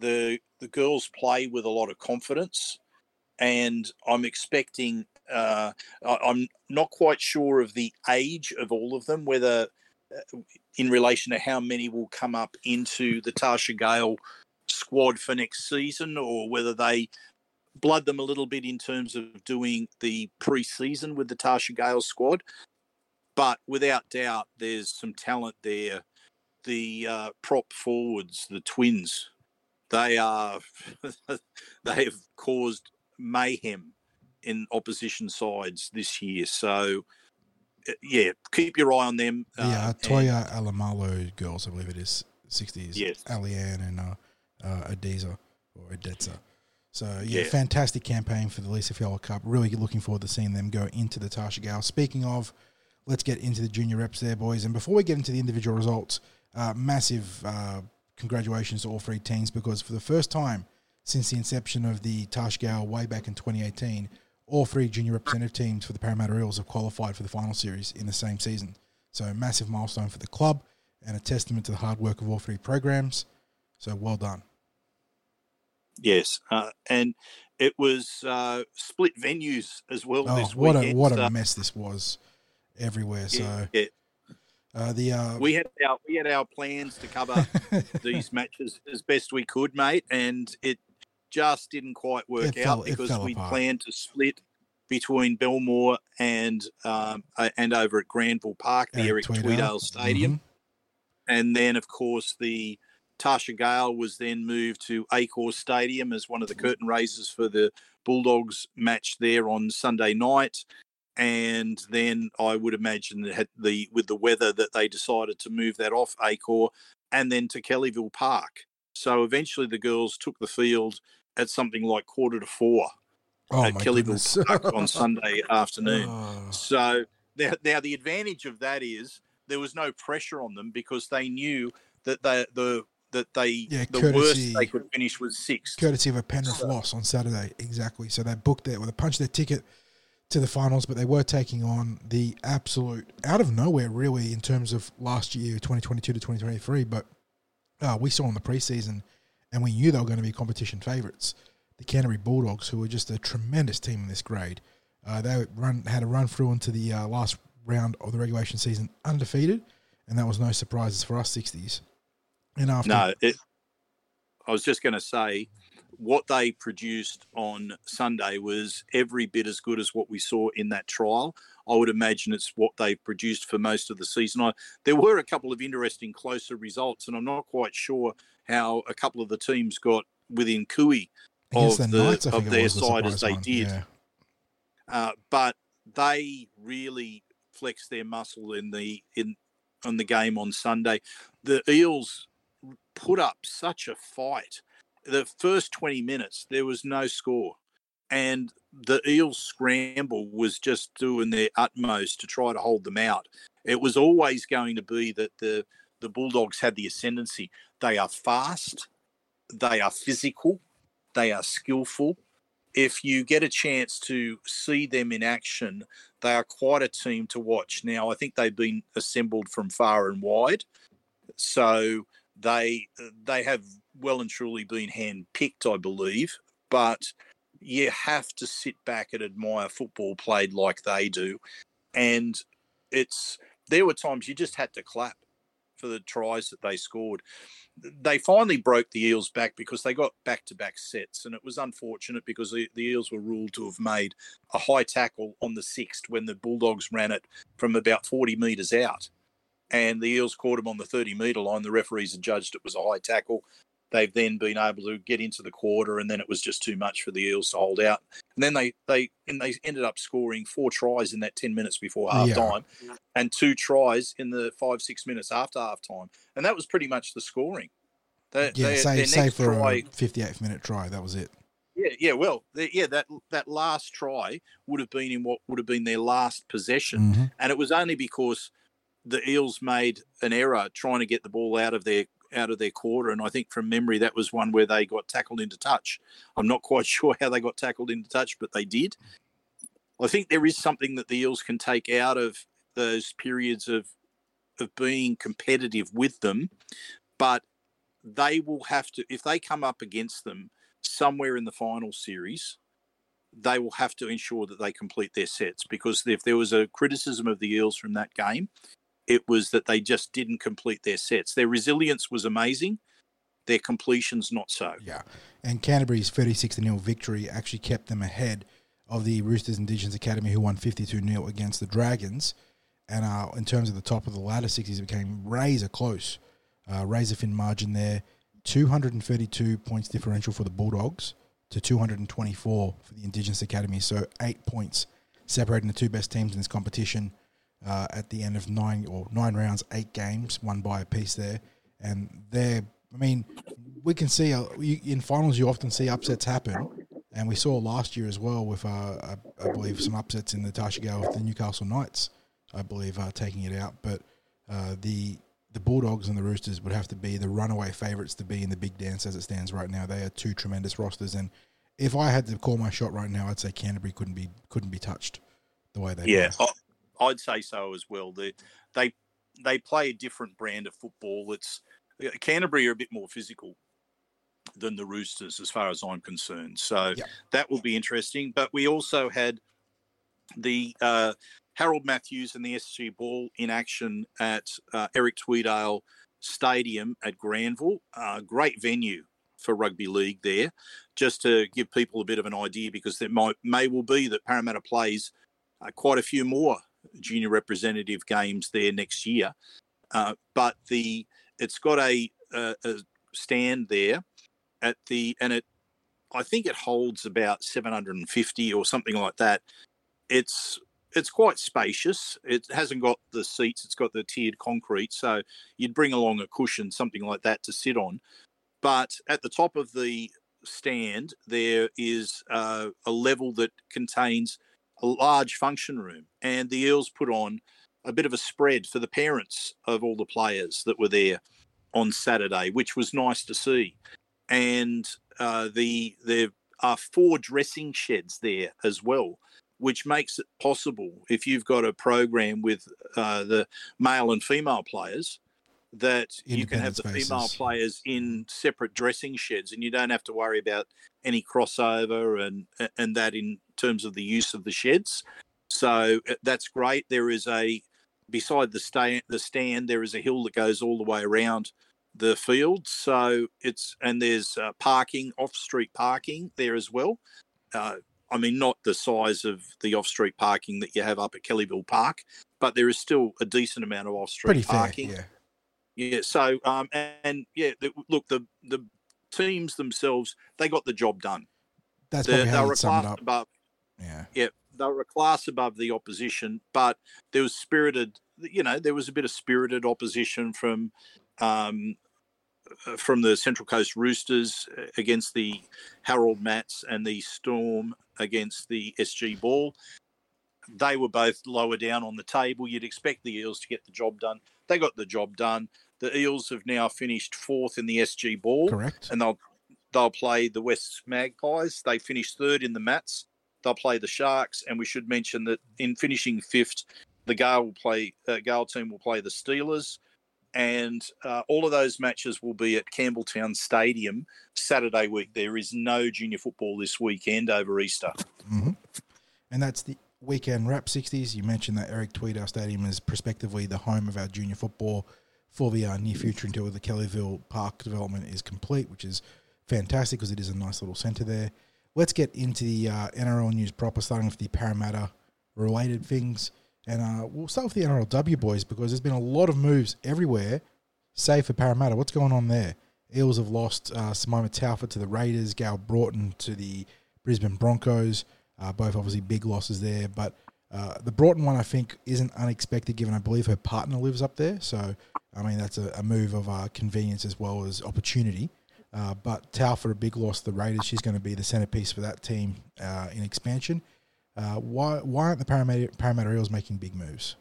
The the girls play with a lot of confidence, and I'm expecting. Uh, I'm not quite sure of the age of all of them, whether in relation to how many will come up into the Tarsha Gale squad for next season, or whether they blood them a little bit in terms of doing the pre-season with the Tarsha Gale squad. But without doubt, there's some talent there. The uh, prop forwards, the twins, they are they have caused mayhem in opposition sides this year. So yeah, keep your eye on them. Yeah, uh, Toya Alamalo girls, I believe it is sixties. Yes, Alianne and uh, uh, Adiza or Adetza. So yeah, yeah, fantastic campaign for the Lisa Fiaola Cup. Really looking forward to seeing them go into the Tarsha Gale. Speaking of, let's get into the junior reps there, boys. And before we get into the individual results, uh, massive uh, congratulations to all three teams because for the first time since the inception of the Tash Gale way back in 2018, all three junior representative teams for the Parramatta Eels have qualified for the final series in the same season. So, massive milestone for the club and a testament to the hard work of all three programs. So, well done. Yes, uh, and it was uh, split venues as well oh, this what weekend. a what a mess this was everywhere. So yeah, yeah. Uh, the uh, we had our we had our plans to cover these matches as best we could, mate, and it just didn't quite work It out because we apart. planned to split between Belmore and um, and over at Granville Park, the Eric Tweedale Stadium, Mhm. and then of course the Tasha Gale was then moved to Accor Stadium as one of the curtain raisers for the Bulldogs match there on Sunday night. And then I would imagine that had the with the weather that they decided to move that off Accor and then to Kellyville Park. So eventually the girls took the field at something like quarter to four Oh at Kellyville. Park on Sunday afternoon. Oh. So now, now the advantage of that is there was no pressure on them because they knew that they, the that they Yeah, the courtesy- worst they could finish was six. courtesy of a Penrith So- loss on Saturday. Exactly. So they booked it, well, they punched their ticket to the finals, but they were taking on the absolute out of nowhere, really, in terms of last year, 2022 to 2023. But uh, we saw in the preseason, and we knew they were going to be competition favourites. The Canterbury Bulldogs, who were just a tremendous team in this grade, uh, they run had a run through into the uh, last round of the regulation season undefeated, and that was no surprises for us 60s. And after No, it, I was just going to say what they produced on Sunday was every bit as good as what we saw in that trial. I would imagine it's what they've produced for most of the season. I, there were a couple of interesting closer results, and I'm not quite sure how a couple of the teams got within against of the Knights, of their the side as they one. did. Yeah. uh, but they really flexed their muscle in the in on the game on Sunday. The Eels put up such a fight. The first twenty minutes there was no score, and the Eels scramble was just doing their utmost to try to hold them out. It was always going to be that the the Bulldogs had the ascendancy. They are fast, they are physical, they are skillful, if you get a chance to see them in action, they are quite a team to watch. Now, I think they've been assembled from far and wide, so they they have well and truly been handpicked, I believe. But you have to sit back and admire football played like they do, and it's there were times you just had to clap for the tries that they scored they finally broke the Eels back because they got back to back sets. And it was unfortunate because the, the Eels were ruled to have made a high tackle on the sixth when the Bulldogs ran it from about 40 metres out. And the Eels caught him on the 30 metre line. The referees had judged it was a high tackle. They've then been able to get into the quarter, and then it was just too much for the Eels to hold out. And then they they and they ended up scoring four tries in that ten minutes before half Yeah. time, and two tries in the five six minutes after half time, and that was pretty much the scoring. They, Yeah, they- say, say for try, a 58th minute try, that was it. yeah, yeah. Well, they, yeah, that that last try would have been in what would have been their last possession, Mhm. and it was only because the Eels made an error trying to get the ball out of their out of their quarter, and I think from memory that was one where they got tackled into touch. I'm not quite sure how they got tackled into touch, but they did. I think there is something that the Eels can take out of those periods of of being competitive with them, but they will have to if they come up against them somewhere in the final series, they will have to ensure that they complete their sets because if there was a criticism of the Eels from that game, it was that they just didn't complete their sets. Their resilience was amazing, their completions not so. Yeah. And Canterbury's 36 0 victory actually kept them ahead of the Roosters Indigenous Academy, who won 52 0 against the Dragons. And uh, in terms of the top of the ladder, 60s, it became razor close. Uh, razor thin margin there. 232 points differential for the Bulldogs to 224 for the Indigenous Academy. So eight points separating the two best teams in this competition uh, at the end of nine or nine rounds, eight games, one by a piece there. And they're, I mean, we can see uh, you, in finals you often see upsets happen, and we saw last year as well with uh, I, I believe some upsets in the Tasha Gale with the Newcastle Knights, I believe uh, taking it out. But uh, the the Bulldogs and the Roosters would have to be the runaway favourites to be in the big dance as it stands right now. They are two tremendous rosters, and if I had to call my shot right now, I'd say Canterbury couldn't be couldn't be touched the way they Yeah, I'd say so as well. They they they play a different brand of football. It's Canterbury are a bit more physical than the Roosters, as far as I'm concerned. So Yep. that will be interesting. But we also had the uh, Harold Matthews and the SG Ball in action at uh, Eric Tweedale Stadium at Granville. Uh, great venue for rugby league there. Just to give people a bit of an idea, because there might may well be that Parramatta plays uh, quite a few more junior representative games there next year. Uh, but the it's got a, a, a stand there at the and it I think it holds about 750 or something like that. It's it's quite spacious. It hasn't got the seats. It's got the tiered concrete, so you'd bring along a cushion, something like that, to sit on. But at the top of the stand, there is uh, a level that contains a large function room, and the Eels put on a bit of a spread for the parents of all the players that were there on Saturday, which was nice to see. And uh, the there are four dressing sheds there as well, which makes it possible if you've got a program with uh, the male and female players that you can have the Independent female players in separate dressing sheds, and you don't have to worry about any crossover and and that in terms of the use of the sheds. So uh, that's great. There is a beside the stand the stand there is a hill that goes all the way around the field. So it's and there's uh, parking off street parking there as well. Uh, I mean, not the size of the off street parking that you have up at Kellyville Park, but there is still a decent amount of off street Pretty fair, parking. yeah. Yeah. So, um, and, and yeah, the, look, the the teams themselves, they got the job done. That's They, were a class up. above. Yeah. Yeah, they were a class above the opposition, but there was spirited. You know, there was a bit of spirited opposition from. Um, uh, from the Central Coast Roosters uh, against the Harold Mats and the Storm against the SG Ball. They were both lower down on the table. You'd expect the Eels to get the job done. They got the job done. The Eels have now finished fourth in the SG Ball Correct. and they'll they'll play the West Magpies. They finished third in the Mats. They'll play the Sharks, and we should mention that in finishing fifth, the Gale will play. Uh, Gale team will play the Steelers, and uh, all of those matches will be at Campbelltown Stadium Saturday week. There is no junior football this weekend over Easter. hmm And that's the weekend wrap 60s. You mentioned that Eric Tweedale Stadium is prospectively the home of our junior football for the uh, near future until the Kellyville Park development is complete, which is fantastic because it is a nice little centre there. Let's get into the uh, NRL news proper, starting with the Parramatta related things. And uh, we'll start with the NRLW boys because there's been a lot of moves everywhere, save for Parramatta. What's going on there? Eels have lost uh, Simaima to the Raiders, Gayle Broughton to the Brisbane Broncos. Uh, both obviously big losses there, but uh, the Broughton one I think isn't unexpected given I believe her partner lives up there. So I mean that's a, a move of uh, convenience as well as opportunity. Uh, but Taufa a big loss to the Raiders. She's going to be the centerpiece for that team uh, in expansion. Uh, why why aren't the Parramatta, Parramatta Eels making big moves?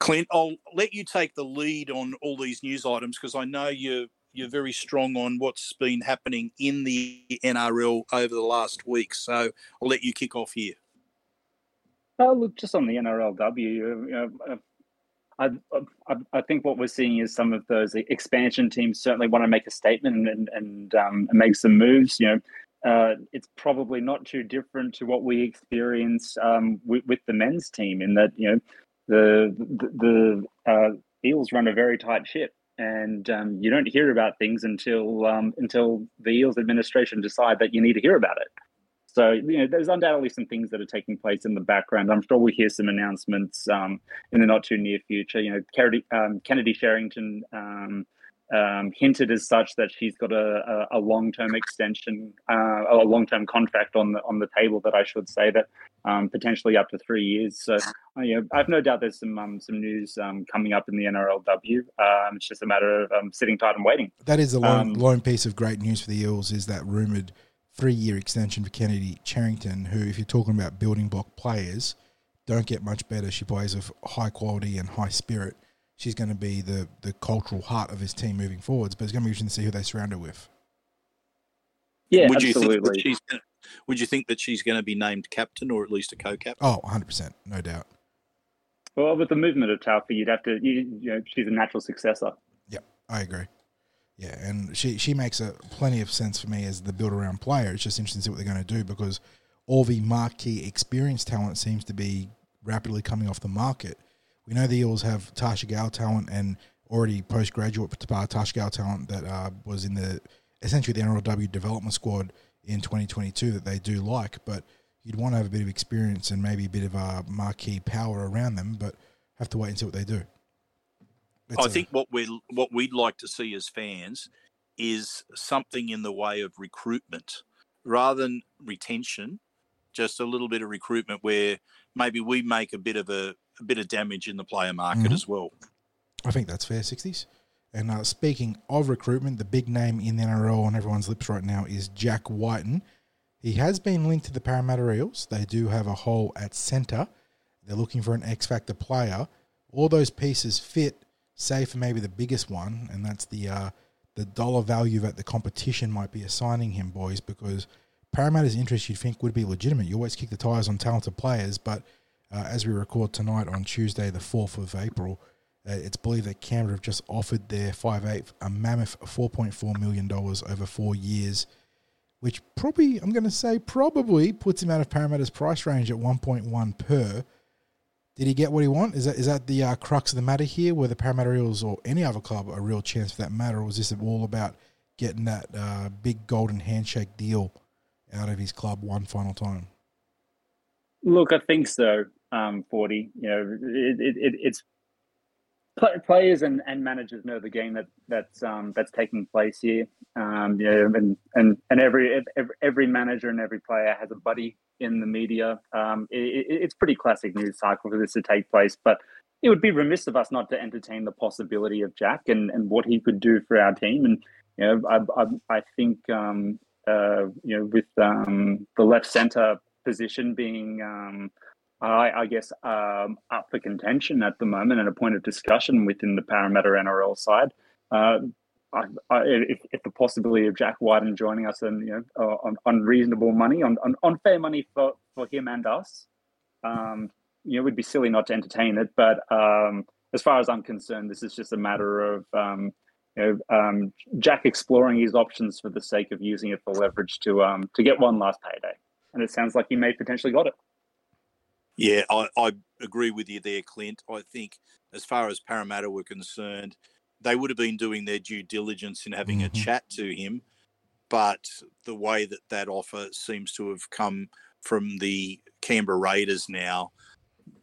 Clint, I'll let you take the lead on all these news items because I know you're you're very strong on what's been happening in the NRL over the last week. So I'll let you kick off here. Oh, look, just on the NRLW, you know, uh, I, I, I think what we're seeing is some of those expansion teams certainly want to make a statement and and, um, and make some moves. You know, uh, it's probably not too different to what we experience um, with, with the men's team in that you know the the, the uh, Eels run a very tight ship, and um, you don't hear about things until um, until the Eels administration decide that you need to hear about it. So you know, there's undoubtedly some things that are taking place in the background. I'm sure we'll hear some announcements um, in the not too near future. You know, Kennedy, um, Kennedy Cherrington um, um, hinted as such that she's got a, a, a long-term extension, uh, a long-term contract on the on the table. That I should say that um, potentially up to three years. So uh, you know, I've no doubt there's some um, some news um, coming up in the NRLW. Um, it's just a matter of um, sitting tight and waiting. That is the lone, Um, lone piece of great news for the Eels is that rumored three year extension for Kennedy Cherrington, who, if you're talking about building block players, don't get much better. She plays with high quality and high spirit. she's going to be the the cultural heart of his team moving forwards. But it's going to be interesting to see who they surround her with. Yeah, would you think that absolutely. she's gonna, would you think that she's going to be named captain or at least a co-captain? Oh, 100 percent, no doubt. Well, with the movement of Taufi, you'd have to, you, you know, she's a natural successor. Yep, I agree. Yeah, and she she makes a plenty of sense for me as the build around player. It's just interesting to see what they're going to do because all the marquee experienced talent seems to be rapidly coming off the market. We know the Eels have Tasha Gale talent and already postgraduate Tasha Gale talent that uh, was in the essentially the NRLW development squad in 2022 that they do like, but you'd want to have a bit of experience and maybe a bit of uh, marquee power around them, but have to wait and see what they do. It's I a- think what we what we'd like to see as fans is something in the way of recruitment rather than retention. Just a little bit of recruitment where maybe we make a bit of a, a bit of damage in the player market Mhm. as well. I think that's fair, 60s. And uh, speaking of recruitment, the big name in the NRL on everyone's lips right now is Jack Wighton. He has been linked to the Parramatta Eels. They do have a hole at centre. They're looking for an X Factor player. All those pieces fit, save for maybe the biggest one, and that's the uh, the dollar value that the competition might be assigning him, boys, because Parramatta's interest you'd think would be legitimate. You always kick the tires on talented players, but uh, as we record tonight on Tuesday, the 4th of April, uh, it's believed that Canberra have just offered their 5'8 a mammoth $4.4 million over four years, which probably, I'm going to say, probably puts him out of Parramatta's price range at 1.1 per. Did he get what he want? Is that is that the uh, crux of the matter here, Were the Parramatta Eels or any other club a real chance for that matter, or was this all about getting that uh, big golden handshake deal out of his club one final time? Look, I think so. Um, Forty. You know, it, it, it, it's pla- players and, and managers know the game that that's um, that's taking place here. Um, you know, and and and every every, every manager and every player has a buddy in the media. Um, it, it- it's pretty classic news cycle for this to take place, but. It would be remiss of us not to entertain the possibility of Jack and, and what he could do for our team. And you know, I, I, I think um, uh, you know with um, the left center position being um, I, I guess um, up for contention at the moment and a point of discussion within the Parramatta NRL side. Uh, I, I, if, if the possibility of Jack Wighton joining us and you know uh, on, on reasonable money, on, on, on fair money for, for him and us, um, you know, would be silly not to entertain it. But um, as far as I'm concerned, this is just a matter of um, you know um, Jack exploring his options for the sake of using it for leverage to um, to get one last payday. And it sounds like he may potentially got it. Yeah, I, I agree with you there, Clint. I think as far as Parramatta were concerned, they would have been doing their due diligence in having a Mhm. chat to him. But the way that that offer seems to have come from the Canberra Raiders now,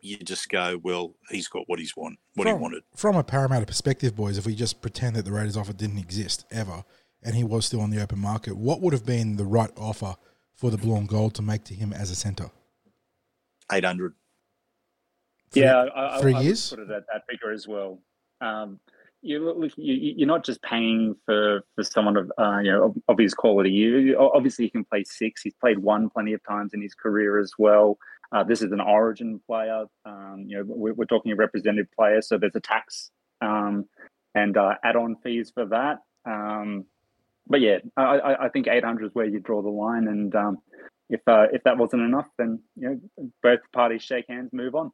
you just go, well, he's got what he's want, what he wanted. From a Parramatta perspective, boys, if we just pretend that the Raiders offer didn't exist ever and he was still on the open market, what would have been the right offer for the blue and gold to make to him as a centre? 800. Three- yeah, I, I, three I would years? put it at that figure as well. Um, you you, you're not just paying for for someone of uh, you know of, of his quality. You obviously he can play six. He's played one plenty of times in his career as well. Uh, this is an Origin player. Um, you know, we're, we're talking a representative player, so there's a tax um, and uh, add-on fees for that. Um, but yeah, I, I, I think 800 is where you draw the line, and um, if uh, if that wasn't enough, then you know both parties shake hands, move on.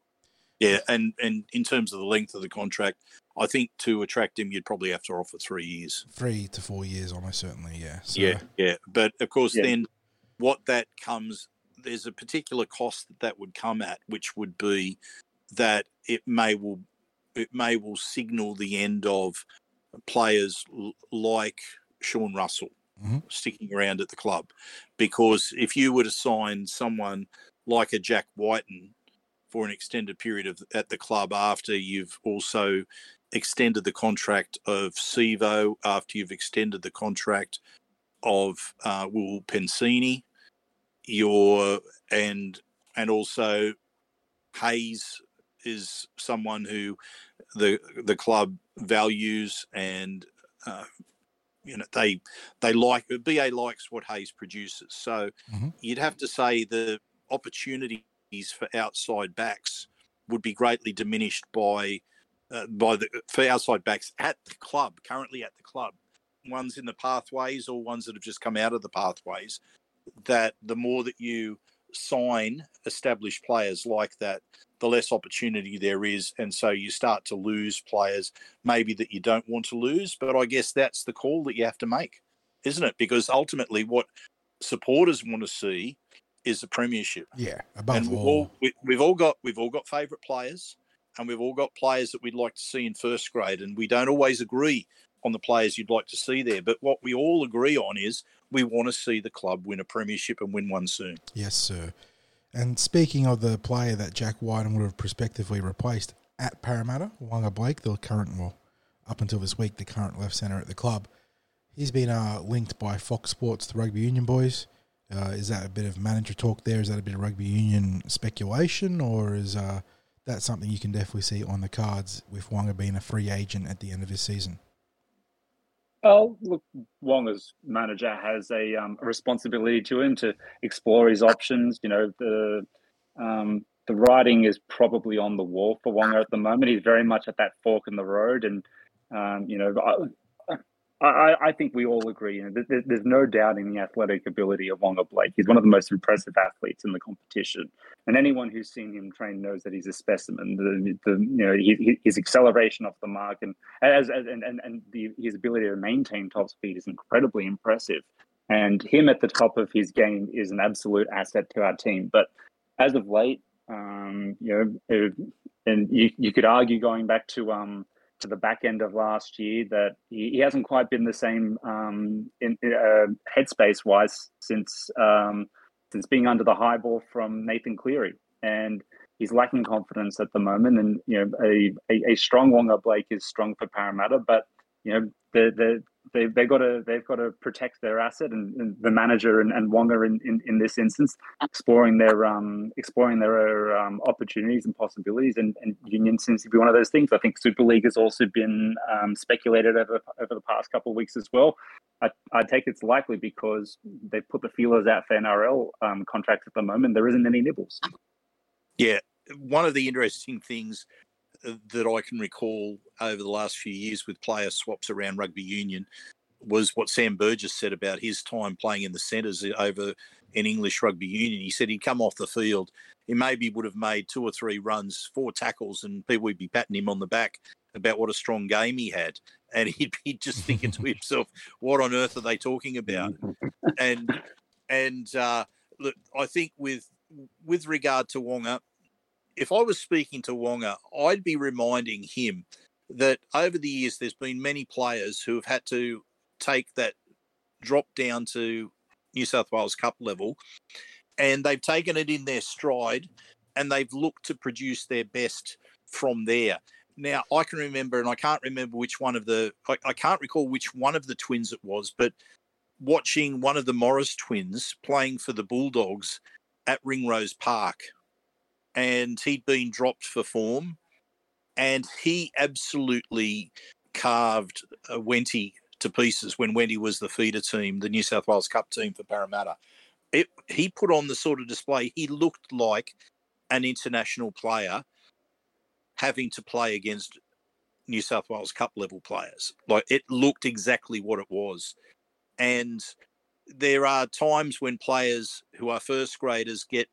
Yeah, and, and in terms of the length of the contract, I think to attract him, you'd probably have to offer three years. Three to four years, almost certainly, yeah. So, Yeah, yeah. But of course, Yeah. then what that comes, there's a particular cost that that would come at, which would be that it may will it may will signal the end of players l- like Sean Russell Mhm. sticking around at the club, because if you were to sign someone like a Jack Wighton for an extended period of at the club after you've also extended the contract of Sivo, after you've extended the contract of uh, Will Penisini, your and and also Hayes is someone who the the club values and uh, you know they they like BA likes what Hayes produces. So Mhm. you'd have to say the opportunities for outside backs would be greatly diminished by uh, by the for outside backs at the club currently at the club, ones in the pathways or ones that have just come out of the pathways. That the more that you sign established players like that, the less opportunity there is, and so you start to lose players maybe that you don't want to lose. But I guess that's the call that you have to make, isn't it? Because ultimately, what supporters want to see is the premiership. Yeah, above and we've all. all we, we've all got we've all got favourite players, and we've all got players that we'd like to see in first grade, and we don't always agree on the players you'd like to see there. But what we all agree on is we want to see the club win a premiership and win one soon. Yes, sir. And speaking of the player that Jack Wighton would have prospectively replaced at Parramatta, Waqa Blake, the current, well, up until this week, the current left centre at the club, he's been uh, linked by Fox Sports the Rugby Union boys. Uh, is that a bit of manager talk there? Is that a bit of rugby union speculation, or is uh, that something you can definitely see on the cards with Waqa being a free agent at the end of his season? Well, look, Waqa's manager has a, um, responsibility to him to explore his options. You know, the um, the writing is probably on the wall for Waqa at the moment. He's very much at that fork in the road, and um, you know, I, I, think we all agree. You know, there, there's no doubting the athletic ability of Waqa Blake. He's one of the most impressive athletes in the competition, and anyone who's seen him train knows that he's a specimen. The, the you know his, his acceleration off the mark and as, and and, and the, his ability to maintain top speed is incredibly impressive. And him at the top of his game is an absolute asset to our team. But as of late, um, you know, and you, you could argue going back to um, to the back end of last year that he, he hasn't quite been the same um, in uh, headspace wise since um, since being under the high ball from Nathan Cleary, and he's lacking confidence at the moment. And you know, a a, a strong Waqa Blake is strong for Parramatta, but you know, the the they they got to they've got to protect their asset and, and the manager and, and Waqa in, in, in this instance exploring their um exploring their um, opportunities and possibilities and, and union seems to be one of those things. I think Super League has also been um, speculated over over the past couple of weeks as well. I, I take it's likely because they've put the feelers out for NRL um, contracts at the moment. There isn't any nibbles. Yeah, one of the interesting things that I can recall over the last few years with player swaps around rugby union was what Sam Burgess said about his time playing in the centres over in English rugby union. He said he'd come off the field, he maybe would have made two or three runs, four tackles, and people would be patting him on the back about what a strong game he had. And he'd be just thinking to himself, what on earth are they talking about? and and uh, look, I think with with regard to Waqa, if I was speaking to Waqa, I'd be reminding him that over the years there's been many players who have had to take that drop down to New South Wales Cup level and they've taken it in their stride and they've looked to produce their best from there. Now I can remember, and I can't remember which one of the I, I can't recall which one of the twins it was, but watching one of the Morris twins playing for the Bulldogs at Ringrose Park and he'd been dropped for form, and he absolutely carved uh, Wenty to pieces when Wenty was the feeder team, the New South Wales Cup team for Parramatta. It, he put on the sort of display. He looked like an international player having to play against New South Wales Cup level players. Like it looked exactly what it was. And there are times when players who are first graders get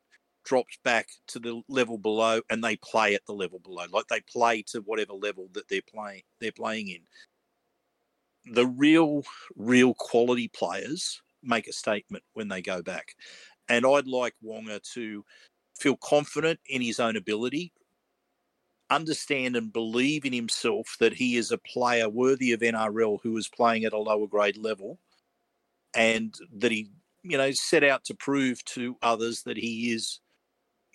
dropped back to the level below and they play at the level below like they play to whatever level that they're playing they're playing in. The real real quality players make a statement when they go back. And i'd like Waqa to feel confident in his own ability understand and believe in himself that he is a player worthy of nrl who is playing at a lower grade level and that he you know set out to prove to others that he is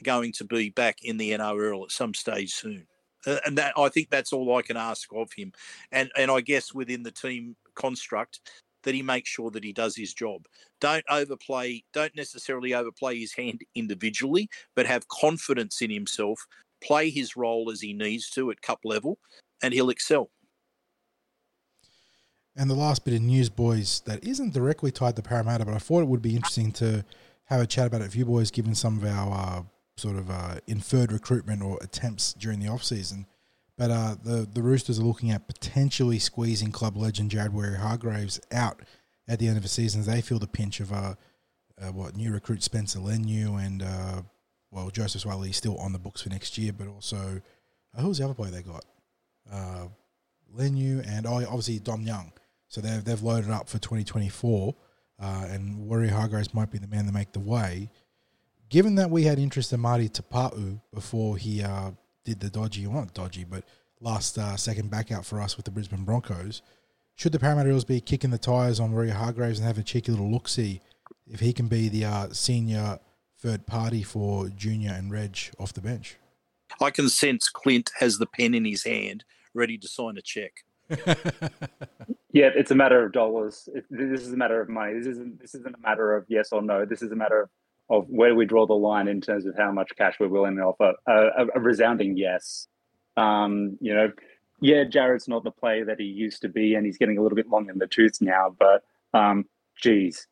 going to be back in the NRL at some stage soon. Uh, and that I think that's all I can ask of him. And and I guess within the team construct that he makes sure that he does his job. Don't overplay, don't necessarily overplay his hand individually, but have confidence in himself, play his role as he needs to at cup level, and he'll excel. And the last bit of news, boys, that isn't directly tied to Parramatta, but I thought it would be interesting to have a chat about it with you boys, given some of our uh, sort of uh, inferred recruitment or attempts during the off season. But uh, the the Roosters are looking at potentially squeezing club legend Jared Waerea-Hargreaves out at the end of the season. As they feel the pinch of uh, uh, what new recruit Spencer Leniu and uh, well Joseph Suaalii is still on the books for next year, but also uh, who's the other boy they got? Uh, Leniu and oh, obviously Dom Young. So they've they've loaded up for 2024, uh, and Waerea-Hargreaves might be the man to make the way. Given that we had interest in Marty Taupau before he uh, did the dodgy, well, not dodgy, but last uh, second back out for us with the Brisbane Broncos. Should the Parramatta Eels be kicking the tyres on Waerea-Hargreaves and have a cheeky little look see if he can be the uh, senior third party for Junior and Reg off the bench? I can sense Clint has the pen in his hand, ready to sign a check. yeah, it's a matter of dollars. It, this is a matter of money. This isn't. This isn't a matter of yes or no. This is a matter of, of where we draw the line in terms of how much cash we're willing to offer. a, a resounding yes. Um, you know, yeah, Jared's not the player that he used to be, and he's getting a little bit long in the tooth now. But um, geez,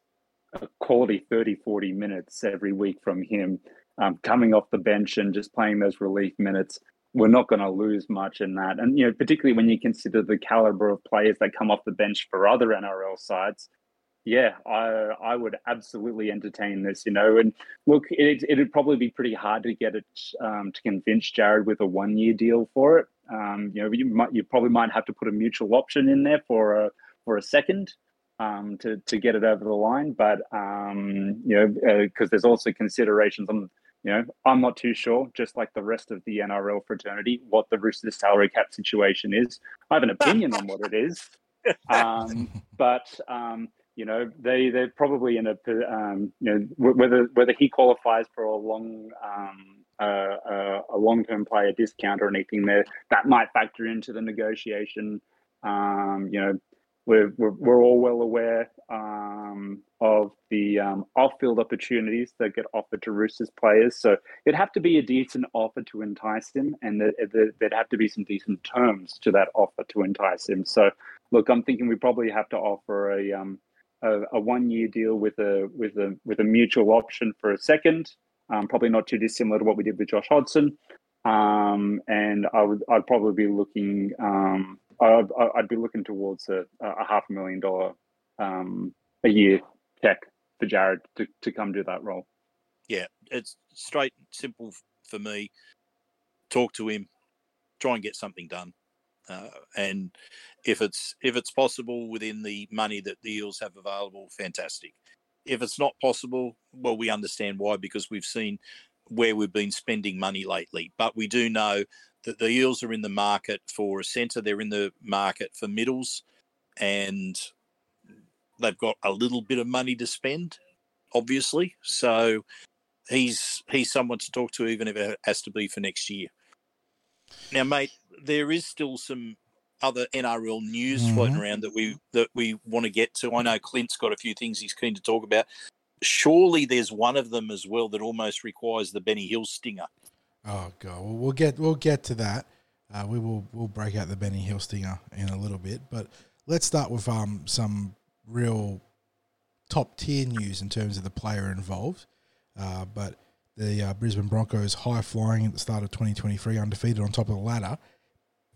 a quality 30, 40 minutes every week from him, um, coming off the bench and just playing those relief minutes. We're not going to lose much in that, and you know, particularly when you consider the caliber of players that come off the bench for other NRL sides yeah, I I would absolutely entertain this, you know. And look, it it'd probably be pretty hard to get it um, to convince Jared with a one year deal for it. Um, you know, you might you probably might have to put a mutual option in there for a for a second um, to to get it over the line. But um, you know, because uh, there's also considerations on. You know, I'm not too sure. Just like the rest of the NRL fraternity, what the Roosters salary cap situation is. I have an opinion on what it is, um, but um, you know, they they're probably in a um, you know whether whether he qualifies for a long um, uh, uh, a long term player discount or anything there that might factor into the negotiation. Um, you know, we're, we're we're all well aware um, of the um, off field opportunities that get offered to Roosters players. So it'd have to be a decent offer to entice him, and there'd have to be some decent terms to that offer to entice him. So look, I'm thinking we probably have to offer a um, a, a one year deal with a with a with a mutual option for a second. Um, probably not too dissimilar to what we did with Josh Hodgson. Um, and I would I'd probably be looking um, I'd, I'd be looking towards a, a half a million dollar um, a year check for Jared to, to come do that role. Yeah, it's straight simple for me. Talk to him, try and get something done. Uh, and if it's if it's possible within the money that the Eels have available, fantastic. If it's not possible, well, we understand why because we've seen where we've been spending money lately. But we do know that the Eels are in the market for a centre. They're in the market for middles, and they've got a little bit of money to spend, obviously. So he's he's someone to talk to, even if it has to be for next year. Now, mate, there is still some other NRL news mm-hmm. floating around that we that we want to get to. I know Clint's got a few things he's keen to talk about. Surely there's one of them as well that almost requires the Benny Hill stinger. Oh god, well, we'll get we'll get to that. Uh, we will we'll break out the Benny Hill stinger in a little bit, but let's start with um some real top tier news in terms of the player involved. Uh, but the uh, Brisbane Broncos high flying at the start of 2023, undefeated on top of the ladder.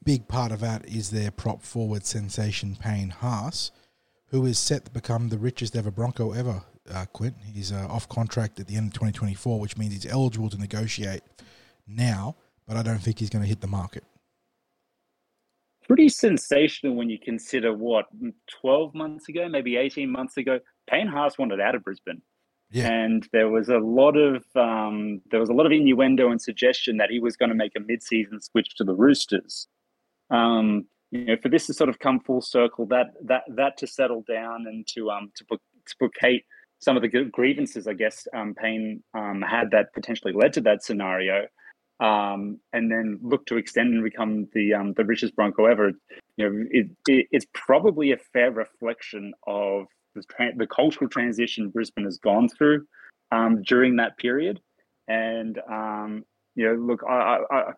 Big part of that is their prop forward sensation Payne Haas, who is set to become the richest ever Bronco ever. Uh, Clint, he's uh, off contract at the end of 2024, which means he's eligible to negotiate now, but I don't think he's going to hit the market. Pretty sensational when you consider what 12 months ago, maybe 18 months ago, Payne Haas wanted out of Brisbane. Yeah. And there was a lot of um, there was a lot of innuendo and suggestion that he was going to make a mid-season switch to the Roosters. Um, you know, for this to sort of come full circle, that that that to settle down and to um to, to placate some of the grievances, I guess, um, Payne um, had that potentially led to that scenario, um, and then look to extend and become the um, the richest Bronco ever. You know, it, it, it's probably a fair reflection of the, tra- the cultural transition Brisbane has gone through um, during that period. And um, you know, look, I, I,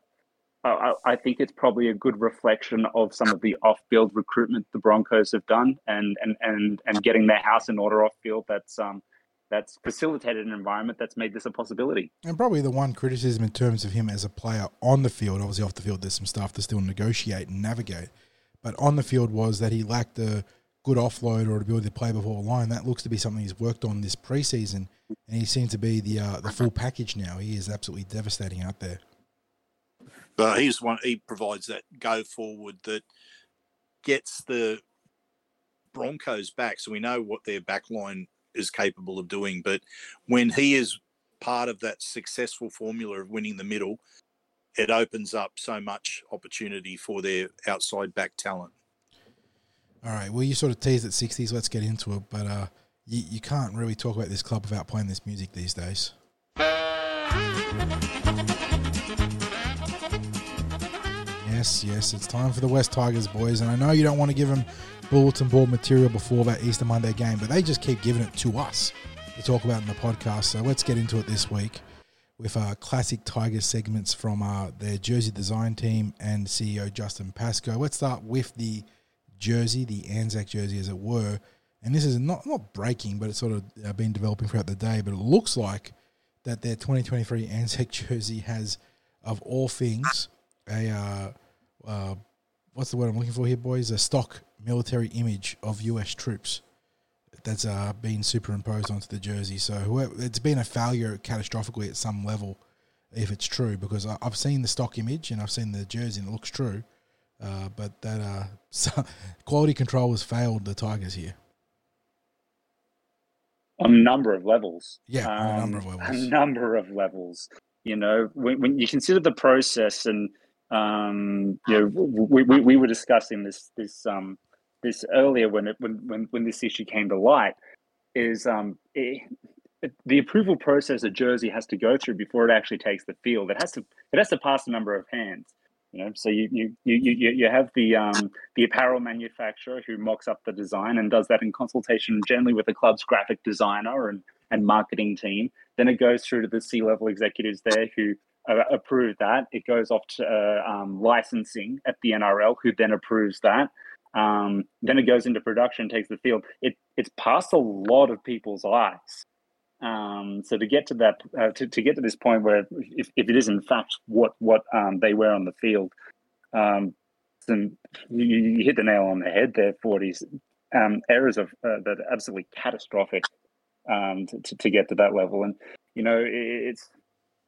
I, I, think it's probably a good reflection of some of the off-field recruitment the Broncos have done, and and and and getting their house in order off-field. That's um, that's facilitated an environment that's made this a possibility. And probably the one criticism in terms of him as a player on the field, obviously off the field, there's some stuff to still negotiate and navigate. But on the field was that he lacked the good offload or ability to play before the line. That looks to be something he's worked on this preseason, and he seems to be the uh, the full package now. He is absolutely devastating out there. But he's one. He provides that go forward that gets the Broncos back, so we know what their back line is capable of doing. But when he is part of that successful formula of winning the middle, it opens up so much opportunity for their outside back talent. All right. Well, you sort of teased at 60s. Let's get into it. But uh, you, you can't really talk about this club without playing this music these days. Yes, yes, it's time for the West Tigers, boys. And I know you don't want to give them bulletin board material before that Easter Monday game, but they just keep giving it to us to talk about in the podcast. So let's get into it this week with our classic Tigers segments from uh, their jersey design team and CEO Justin Pascoe. Let's start with the jersey, the Anzac jersey, as it were. And this is not not breaking, but it's sort of uh, been developing throughout the day. But it looks like that their 2023 Anzac jersey has, of all things, a uh, uh, what's the word I'm looking for here, boys? A stock military image of U.S. troops that's uh, been superimposed onto the jersey. So whoever, it's been a failure catastrophically at some level, if it's true, because I, have seen the stock image and I've seen the jersey and it looks true. Uh, but that uh, quality control has failed the Tigers here. On a number of levels. Yeah, um, a number of levels. A number of levels. You know, when, when you consider the process and um, you know, we, we, we were discussing this this um, this earlier when it when when, when this issue came to light is um, it, it, the approval process a jersey has to go through before it actually takes the field. It has to it has to pass a number of hands. You know, so you you you you, you have the um, the apparel manufacturer who mocks up the design and does that in consultation generally with the club's graphic designer and and marketing team. Then it goes through to the C level executives there who approve that. It goes off to uh, um, licensing at the NRL, who then approves that. Um, then it goes into production, takes the field. It it's past a lot of people's eyes. Um, so to get to that, uh, to, to get to this point where if, if it is in fact what what um, they wear on the field, um, you, you, hit the nail on the head there. Forties um, errors of uh, that are absolutely catastrophic um, to, to, to, get to that level, and you know it, it's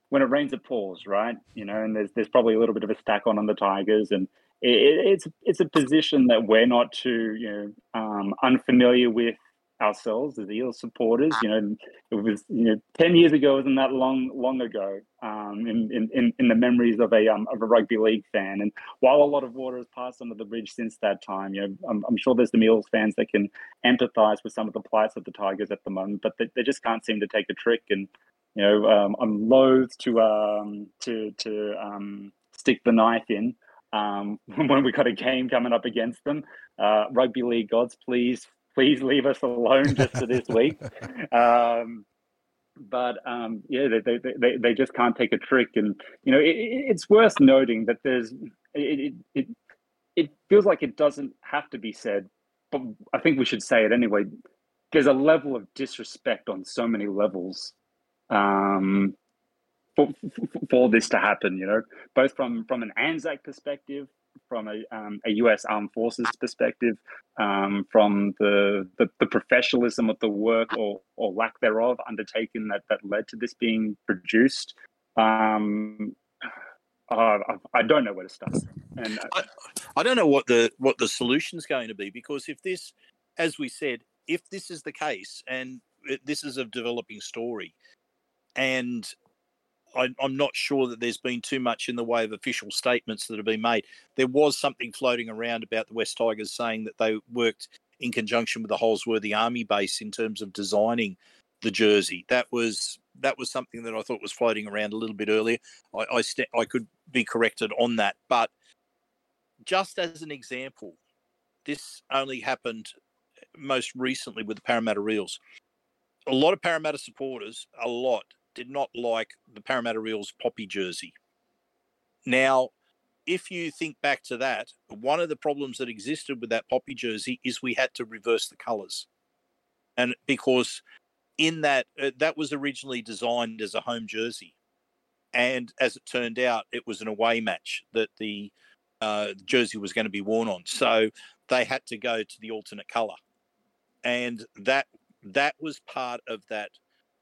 when it rains it pours, right? You know, and there's there's probably a little bit of a stack on on the Tigers, and it, it's it's a position that we're not too you know um, unfamiliar with ourselves as Eels supporters. You know, it was you know ten years ago wasn't that long long ago um, in, in in the memories of a um, of a rugby league fan. And while a lot of water has passed under the bridge since that time, you know, I'm, I'm sure there's the Eels fans that can empathise with some of the plights of the Tigers at the moment, but they, they just can't seem to take a trick. And you know, um, I'm loath to um, to to um, stick the knife in um, when we got a game coming up against them. Uh, rugby league gods, please, please leave us alone just for this week. Um, but um, yeah, they, they, they, they just can't take a trick, and you know it, it's worth noting that there's it, it it feels like it doesn't have to be said, but I think we should say it anyway. There's a level of disrespect on so many levels um, for, for this to happen. You know, both from from an Anzac perspective, from a, um, a U.S. Armed Forces perspective, um, from the, the, the professionalism of the work or or lack thereof undertaken that that led to this being produced. Um, uh, I don't know where to start, and uh, I, I don't know what the what the solution is going to be because if this, as we said, if this is the case and this is a developing story, and I, am not sure that there's been too much in the way of official statements that have been made. There was something floating around about the West Tigers saying that they worked in conjunction with the Holsworthy Army Base in terms of designing the jersey. That was that was something that I thought was floating around a little bit earlier. I I, st- I could be corrected on that, but just as an example, this only happened most recently with the Parramatta Eels. A lot of Parramatta supporters, a lot did not like the Parramatta Eels poppy jersey. Now, if you think back to that, one of the problems that existed with that poppy jersey is we had to reverse the colours. And because in that uh, that was originally designed as a home jersey, and as it turned out, it was an away match that the uh, jersey was going to be worn on. So they had to go to the alternate color, and that that was part of that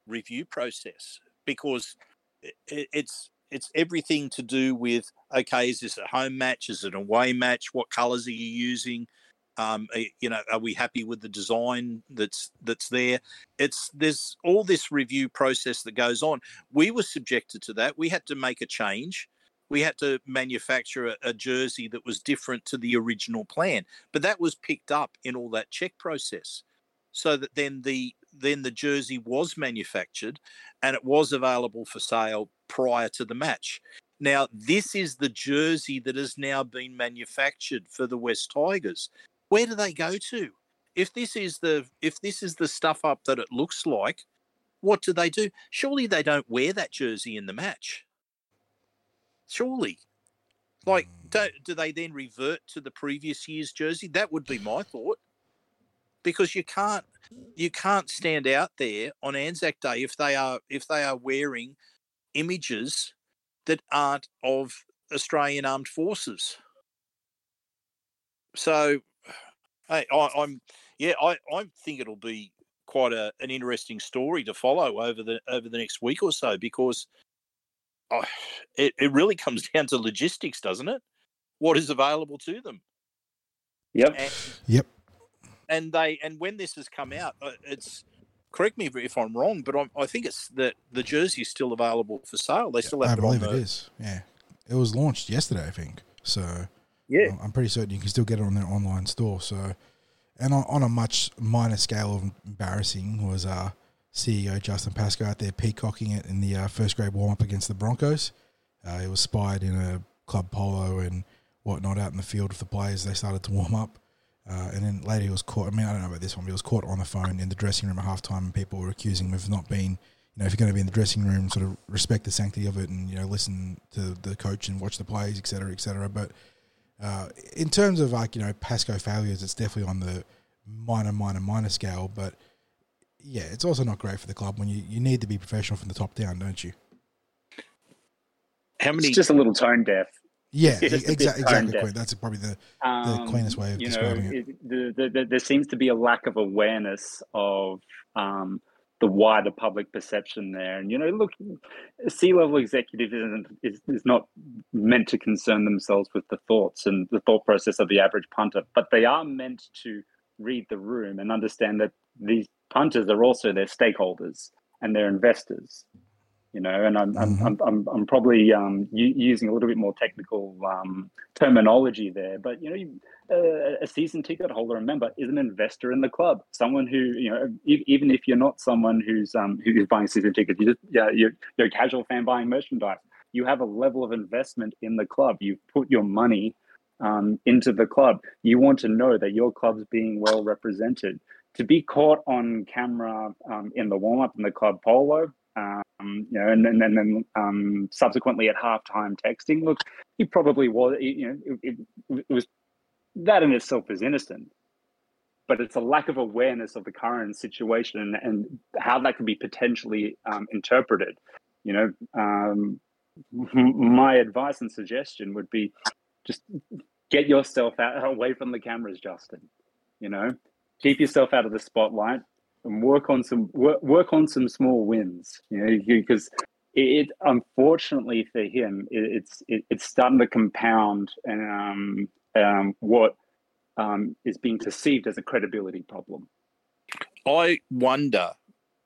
review process because it, it's it's everything to do with okay, is this a home match? Is it an away match? What colors are you using? Um, you know, are we happy with the design that's that's there? It's there's all this review process that goes on. We were subjected to that. We had to make a change. We had to manufacture a, a jersey that was different to the original plan, but that was picked up in all that check process, so that then the then the jersey was manufactured and it was available for sale prior to the match. Now, this is the jersey that has now been manufactured for the West Tigers where do they go to? If this is the if this is the stuff up that it looks like, what do they do? Surely they don't wear that jersey in the match. Surely. Like, Hmm. do, do they then revert to the previous year's jersey? That would be my thought. Because you can't you can't stand out there on Anzac Day if they are if they are wearing images that aren't of Australian Armed Forces. So Hey, I, I'm yeah, I, I think it'll be quite a, an interesting story to follow over the over the next week or so because oh, it, it really comes down to logistics, doesn't it? What is available to them? Yep. And, Yep. And they and when this has come out, uh, it's correct me if I'm wrong, but I'm, I think it's that the jersey is still available for sale. They still I have it on believe it the, is. Yeah, it was launched yesterday, I think. So Yeah, I'm pretty certain you can still get it on their online store. So, and on, on a much minor scale of embarrassing was uh, CEO Justin Pascoe out there peacocking it in the uh, first grade warm up against the Broncos. Uh, he was spied in a club polo and whatnot out in the field with the players. They started to warm up. Uh, and then later he was caught. I mean, I don't know about this one, but he was caught on the phone in the dressing room at halftime, and people were accusing him of not being, you know, if you're going to be in the dressing room, sort of respect the sanctity of it, and you know, listen to the coach and watch the plays, et cetera, et cetera. But uh, in terms of like you know Pascoe failures, it's definitely on the minor, minor, minor scale. But yeah, it's also not great for the club when you, you need to be professional from the top down, don't you? how many? It's just a little tone deaf. Yeah, It's just a bit exactly. Exactly. That's probably the Um, cleanest way of describing know, it. the, the, the, there seems to be a lack of awareness of um, the wider public perception there. And you know, look, C level executive isn't is, is not meant to concern themselves with the thoughts and the thought process of the average punter, but they are meant to read the room and understand that these punters are also their stakeholders and their investors. You know, and I'm I'm, Mhm. I'm, I'm I'm probably um, u- using a little bit more technical um, terminology there, but you know, you, uh, a season ticket holder, remember, is an investor in the club. Someone who, you know, e- even if you're not someone who's um, who's buying season tickets, you just, yeah, you're, you're a casual fan buying merchandise. You have a level of investment in the club. You've put your money um, into the club. You want to know that your club's being well represented. To be caught on camera um, in the warm up in the club polo, um, you know, and then and then um, subsequently at halftime texting. Look, he probably was. You know, it, it, it was that in itself is innocent, but it's a lack of awareness of the current situation and how that could be potentially um, interpreted. You know, um, my advice and suggestion would be just get yourself out away from the cameras, Justin. You know, keep yourself out of the spotlight and work on some work, work on some small wins. You know, because it, it unfortunately for him, it, it's it, it's starting to compound and um, um, what um, is being perceived as a credibility problem. I wonder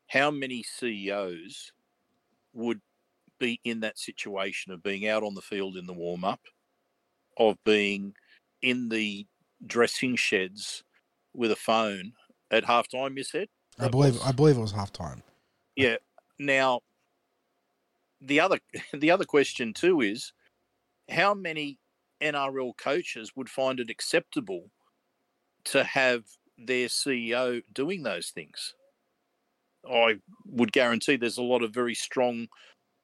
how many CEOs would be in that situation of being out on the field in the warm up, of being in the dressing sheds with a phone at halftime. You said, I believe was- I believe it was halftime. yeah. Now, the other the other question too is, how many NRL coaches would find it acceptable to have their CEO doing those things? I would guarantee there's a lot of very strong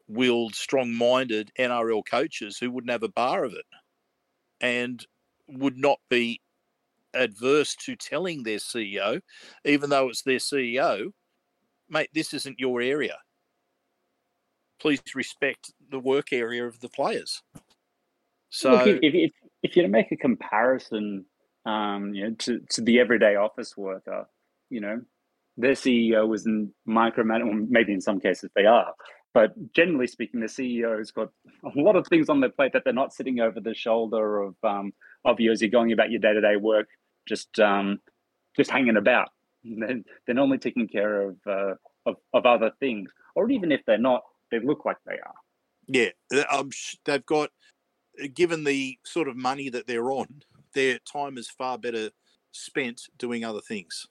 willed, strong minded NRL coaches who wouldn't have a bar of it and would not be adverse to telling their CEO, even though it's their CEO, mate, this isn't your area. Please respect the work area of the players. So, Look, if, if, if you're to make a comparison, um, you know, to, to the everyday office worker, you know, their CEO isn't micromanaging. Maybe in some cases they are, but generally speaking, the CEO has got a lot of things on their plate that they're not sitting over the shoulder of um, of you as you're going about your day to day work, just um, just hanging about. They're, they're normally taking care of, uh, of of other things, or even if they're not, they look like they are. yeah, um, they've got, given the sort of money that they're on, their time is far better spent doing other things.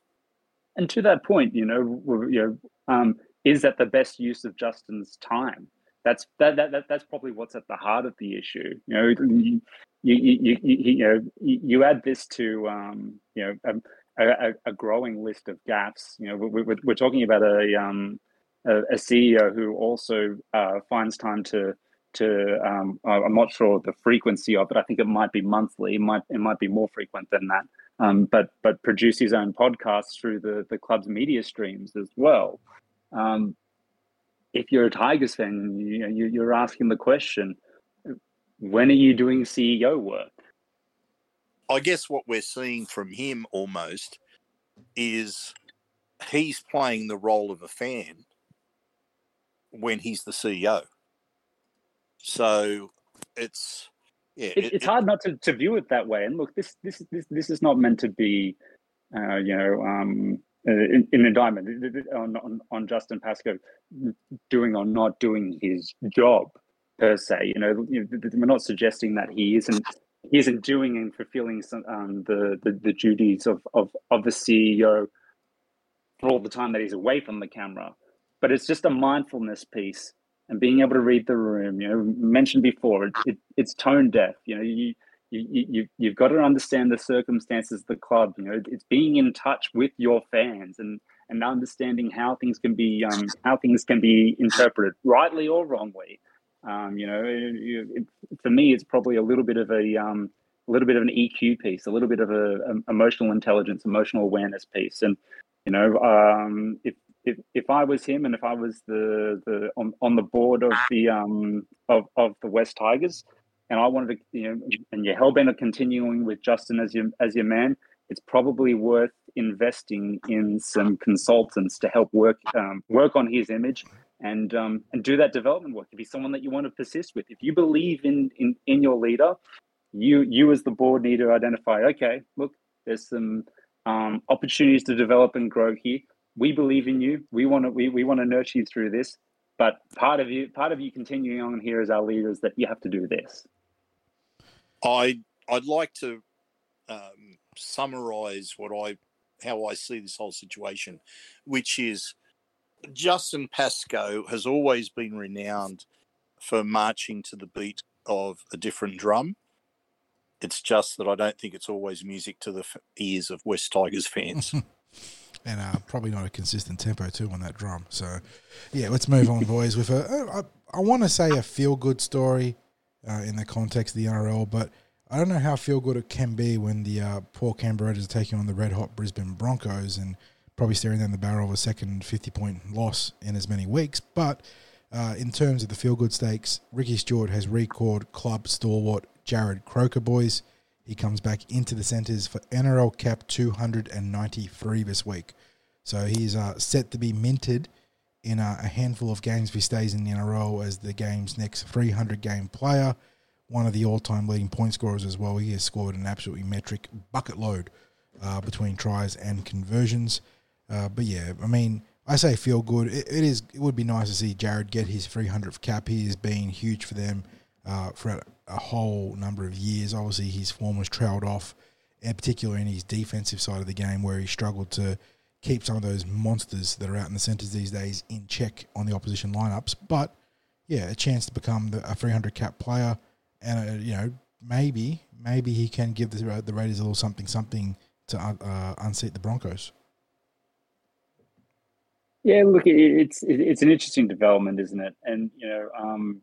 And to that point, you know, you know, um, is that the best use of Justin's time? That's that, that, that that's probably what's at the heart of the issue. You know, you you you, you, you know you add this to um, you know a, a, a growing list of gaps. You know, we, we, we're talking about a um, a, a CEO who also uh, finds time to to um, I'm not sure the frequency of it. I think it might be monthly. It might it might be more frequent than that. Um, but but produce his own podcasts through the the club's media streams as well. Um, if you're a Tigers fan, you know, you, you're asking the question: When are you doing CEO work? I guess what we're seeing from him almost is he's playing the role of a fan when he's the CEO. So it's yeah, It, it- it's hard not to, to view it that way. And look, this this this this is not meant to be, uh, you know, um, in, in indictment on, on on Justin Pascoe doing or not doing his job per se. You know, you know, we're not suggesting that he isn't he isn't doing and fulfilling some, um, the, the the duties of of of the CEO for all the time that he's away from the camera. But it's just a mindfulness piece and being able to read the room. You know, mentioned before, it, it, it's tone deaf. You know, you you you you've got to understand the circumstances of the club. You know, it's being in touch with your fans and and understanding how things can be um, how things can be interpreted rightly or wrongly. Um, you know, it, it, for me, it's probably a little bit of a um, a little bit of an EQ piece, a little bit of a, a emotional intelligence, emotional awareness piece, and you know, um, if if if I was him and if I was the the on, on the board of the um of, of the West Tigers and I wanted to you know and you're hellbent on continuing with Justin as your as your man, it's probably worth investing in some consultants to help work um, work on his image and um, and do that development work. If he's someone that you want to persist with, if you believe in in in your leader, you you as the board need to identify. Okay, look, there's some um, opportunities to develop and grow here we believe in you. We want to we, we want to nurture you through this. But part of you part of you continuing on here as our leaders that you have to do this. I I'd like to um, summarize what I how I see this whole situation, which is Justin Pascoe has always been renowned for marching to the beat of a different drum. It's just that I don't think it's always music to the f- ears of West Tigers fans. and uh, probably not a consistent tempo too on that drum. So, yeah, let's move on, boys. With a, I, I want to say a feel good story uh, in the context of the NRL, but I don't know how feel good it can be when the uh, poor Canberra Raiders are taking on the red hot Brisbane Broncos and probably staring down the barrel of a second fifty point loss in as many weeks. But uh, in terms of the feel good stakes, Ricky Stuart has recalled club stalwart Jarrod Croker, boys. He comes back into the centres for NRL cap 293 this week. So he's uh, set to be minted in uh, a handful of games if he stays in the NRL as the game's next 300 game player. One of the all time leading point scorers as well. He has scored an absolutely metric bucket load uh, between tries and conversions. Uh, but yeah, I mean, I say feel good. It, it is. It would be nice to see Jarrod get his 300th cap. He has been huge for them uh, for a, a whole number of years. Obviously, his form was trailed off, in particular in his defensive side of the game, where he struggled to keep some of those monsters that are out in the centres these days in check on the opposition lineups. But yeah, a chance to become the, a 300 cap player, and uh, you know maybe maybe he can give the the Raiders a little something something to uh, unseat the Broncos. Yeah, look, it, it's it, it's an interesting development, isn't it? And you know, um,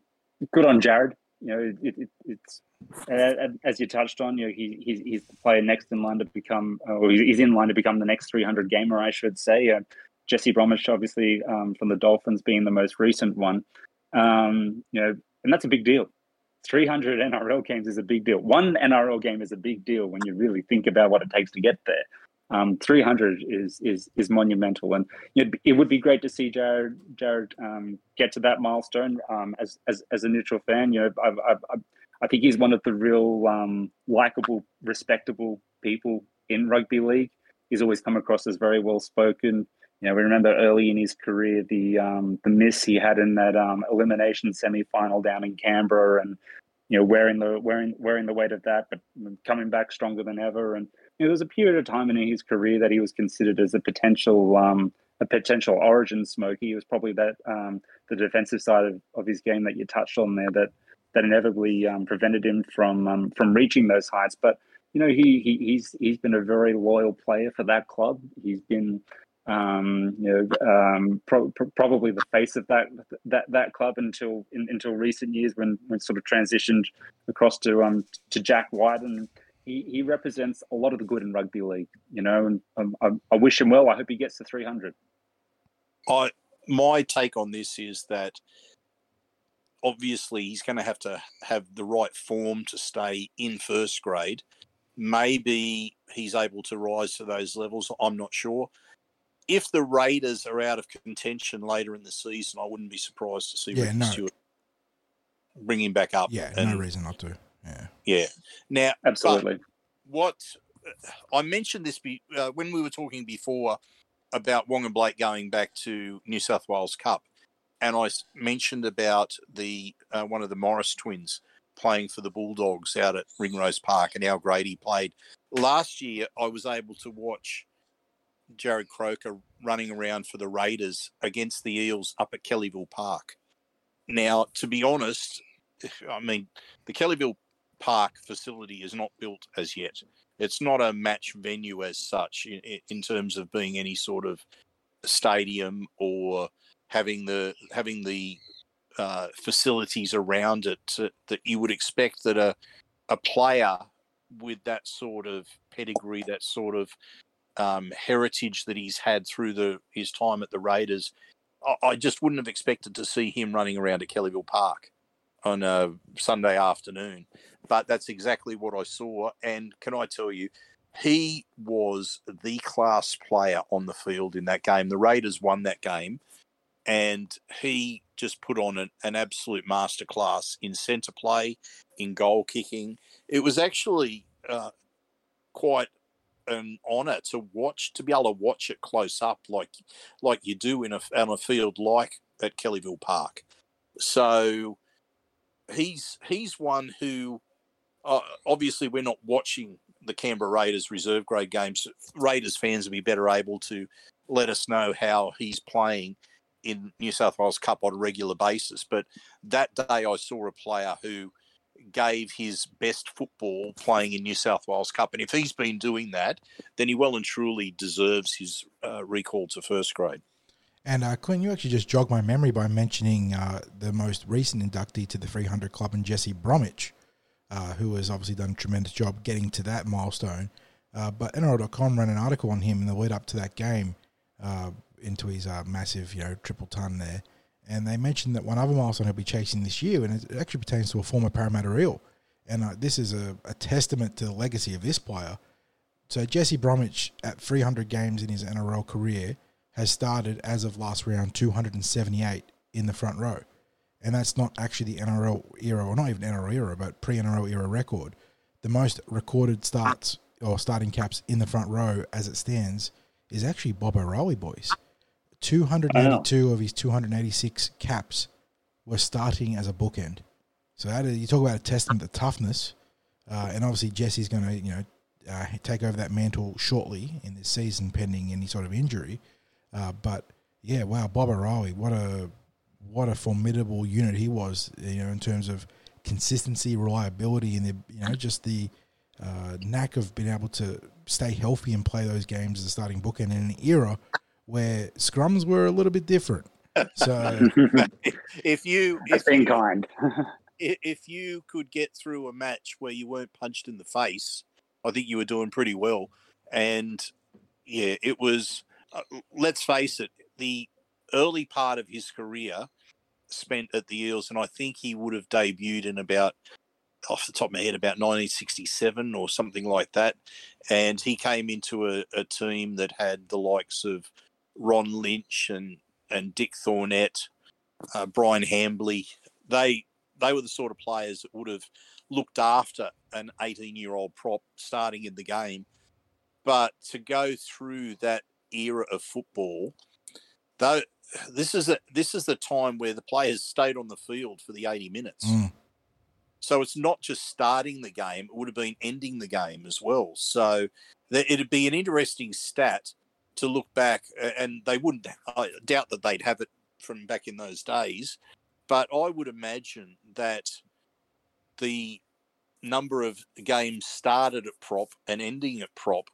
good on Jarrod. You know, it, it, it's uh, as you touched on. You know, he, he's he's the player next in line to become, or he's in line to become the next 300 gamer, I should say. Uh, Jesse Bromwich, obviously um, from the Dolphins, being the most recent one. Um, you know, and that's a big deal. 300 NRL games is a big deal. One NRL game is a big deal when you really think about what it takes to get there. Um, 300 is is is monumental, and it would be great to see Jarrod Jarrod um, get to that milestone. Um, as as as a neutral fan, you know, I've, I've, I've, i think he's one of the real um, likable, respectable people in rugby league. He's always come across as very well spoken. You know, we remember early in his career the um, the miss he had in that um, elimination semi final down in Canberra, and you know wearing the wearing wearing the weight of that, but coming back stronger than ever. And there was a period of time in his career that he was considered as a potential um, a potential origin smoky. He was probably that um, the defensive side of, of his game that you touched on there that that inevitably um, prevented him from um, from reaching those heights. But you know, he, he he's he's been a very loyal player for that club. He's been um, you know, um, pro- pro- probably the face of that that that club until in, until recent years when when sort of transitioned across to um to Jack Wighton and he, he represents a lot of the good in rugby league, you know, and um, I, I wish him well. I hope he gets to 300. I my take on this is that obviously he's going to have to have the right form to stay in first grade. Maybe he's able to rise to those levels. I'm not sure. If the Raiders are out of contention later in the season, I wouldn't be surprised to see Yeah, Ricky no. Stuart bring him back up. Yeah, and- no reason not to. Yeah. Yeah. Now, Absolutely. what I mentioned this be, uh, when we were talking before about Waqa Blake going back to New South Wales Cup, and I mentioned about the uh, one of the Morris twins playing for the Bulldogs out at Ringrose Park and how great he played. Last year, I was able to watch Jarrod Croker running around for the Raiders against the Eels up at Kellyville Park. Now, to be honest, I mean, the Kellyville Park facility is not built as yet. It's not a match venue as such in, in terms of being any sort of stadium or having the having the uh, facilities around it to, that you would expect that a a player with that sort of pedigree, that sort of um, heritage that he's had through the his time at the Raiders, I, I just wouldn't have expected to see him running around at Kellyville Park on a Sunday afternoon. But that's exactly what I saw. And can I tell you, he was the class player on the field in that game. The Raiders won that game, and he just put on an, an absolute masterclass in centre play, in goal kicking. It was actually uh, quite an honour to watch, to be able to watch it close up, like like you do in a on a field like at Kellyville Park. So he's he's one who uh, obviously we're not watching the Canberra Raiders reserve grade games. Raiders fans will be better able to let us know how he's playing in New South Wales Cup on a regular basis. But that day I saw a player who gave his best football playing in New South Wales Cup. And if he's been doing that, then he well and truly deserves his uh, recall to first grade. And uh, Clint, you actually just jogged my memory by mentioning uh, the most recent inductee to the 300 Club, and Jesse Bromwich, uh, who has obviously done a tremendous job getting to that milestone. Uh, but NRL.com ran an article on him in the lead up to that game, uh, into his uh, massive, you know, triple ton there, and they mentioned that one other milestone he'll be chasing this year, and it actually pertains to a former Parramatta Eel, and uh, this is a, a testament to the legacy of this player. So Jesse Bromwich at 300 games in his NRL career has started as of last round 278 in the front row. And that's not actually the NRL era, or not even NRL era, but pre NRL era record. The most recorded starts or starting caps in the front row as it stands is actually Bob O'Reilly, boys. 282 of his 286 caps were starting as a bookend. So that is, you talk about a testament to toughness. Uh, and obviously Jesse's going to, you know, uh, take over that mantle shortly in this season, pending any sort of injury. Uh, but yeah, wow, Bob O'Reilly, what a what a formidable unit he was. You know, in terms of consistency, reliability, and the you know just the uh, knack of being able to stay healthy and play those games as a starting bookend in an era where scrums were a little bit different. So If you if being you, kind. if you could get through a match where you weren't punched in the face, I think you were doing pretty well. And yeah, it was. uh, let's face it, the early part of his career spent at the Eels, and I think he would have debuted in about off the top of my head about 1967 or something like that. And he came into a, a team that had the likes of Ron Lynch and and Dick Thornett, uh, Brian Hambly. They they were the sort of players that would have looked after an 18 year old prop starting in the game. But to go through that era of football, though this is a, this is the time where the players stayed on the field for the 80 minutes. Mm. So it's not just starting the game; it would have been ending the game as well. So it'd be an interesting stat to look back, and they wouldn't. I doubt that they'd have it from back in those days, but I would imagine that the number of games started at prop and ending at prop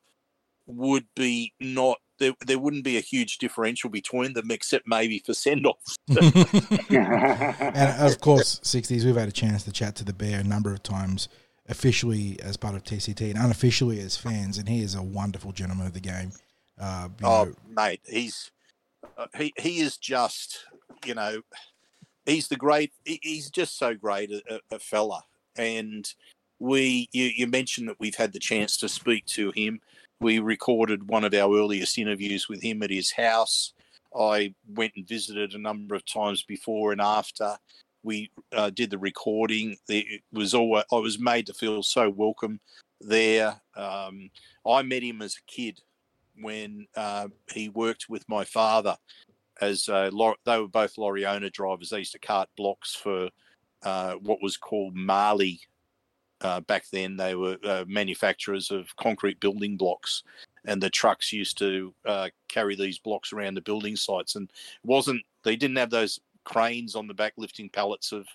would be not there, there wouldn't be a huge differential between them except maybe for send offs. and of course, 60s, we've had a chance to chat to the Bear a number of times, officially as part of TCT and unofficially as fans, and he is a wonderful gentleman of the game. Uh, oh, know. mate, he's uh, he he is just you know he's the great he's just so great a, a fella and we you, you, mentioned that we've had the chance to speak to him we recorded one of our earliest interviews with him at his house i went and visited a number of times before and after we uh, did the recording it was all i was made to feel so welcome there um, i met him as a kid when uh, he worked with my father as they were both lorry owner drivers. They used to cart blocks for uh, what was called Marley. Uh, back then, they were uh, manufacturers of concrete building blocks, and the trucks used to uh, carry these blocks around the building sites. And wasn't they didn't have those cranes on the back lifting pallets of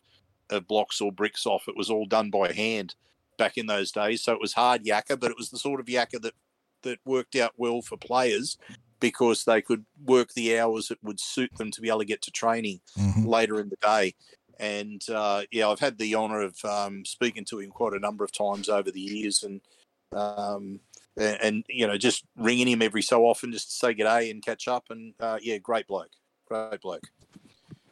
of blocks or bricks off. It was all done by hand back in those days. So it was hard yakka, but it was the sort of yakka that that worked out well for players because they could work the hours that would suit them to be able to get to training mm-hmm. later in the day. And uh, yeah, I've had the honour of um, speaking to him quite a number of times over the years, and um, and, and, you know just ringing him every so often just to say g'day and catch up. And uh, yeah, great bloke, great bloke.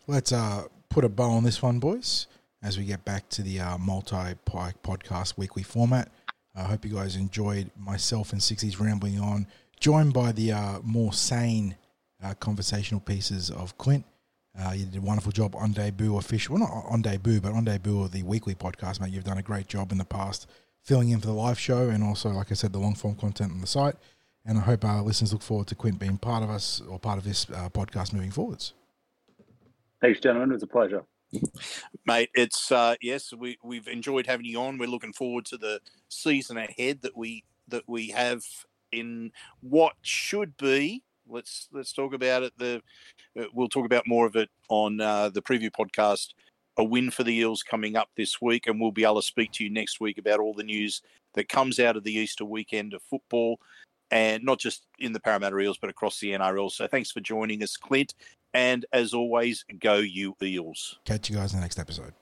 Let's uh, put a bow on this one, boys, as we get back to the uh, multi pike podcast weekly format. I hope you guys enjoyed myself and Sixties rambling on, joined by the uh, more sane uh, conversational pieces of Clint. Uh, you did a wonderful job on debut official, well, not on debut, but on debut of the weekly podcast, mate. You've done a great job in the past filling in for the live show and also, like I said, the long form content on the site. And I hope our listeners look forward to Clint being part of us or part of this uh, podcast moving forwards. Thanks, gentlemen. It was a pleasure. Mate, it's uh, yes, we we've enjoyed having you on. We're looking forward to the season ahead that we that we have in what should be. Let's let's talk about it. The uh, we'll talk about more of it on uh, the preview podcast. A win for the Eels coming up this week, and we'll be able to speak to you next week about all the news that comes out of the Easter weekend of football, and not just in the Parramatta Eels, but across the NRL. So thanks for joining us, Clint. And as always, go you Eels. Catch you guys in the next episode.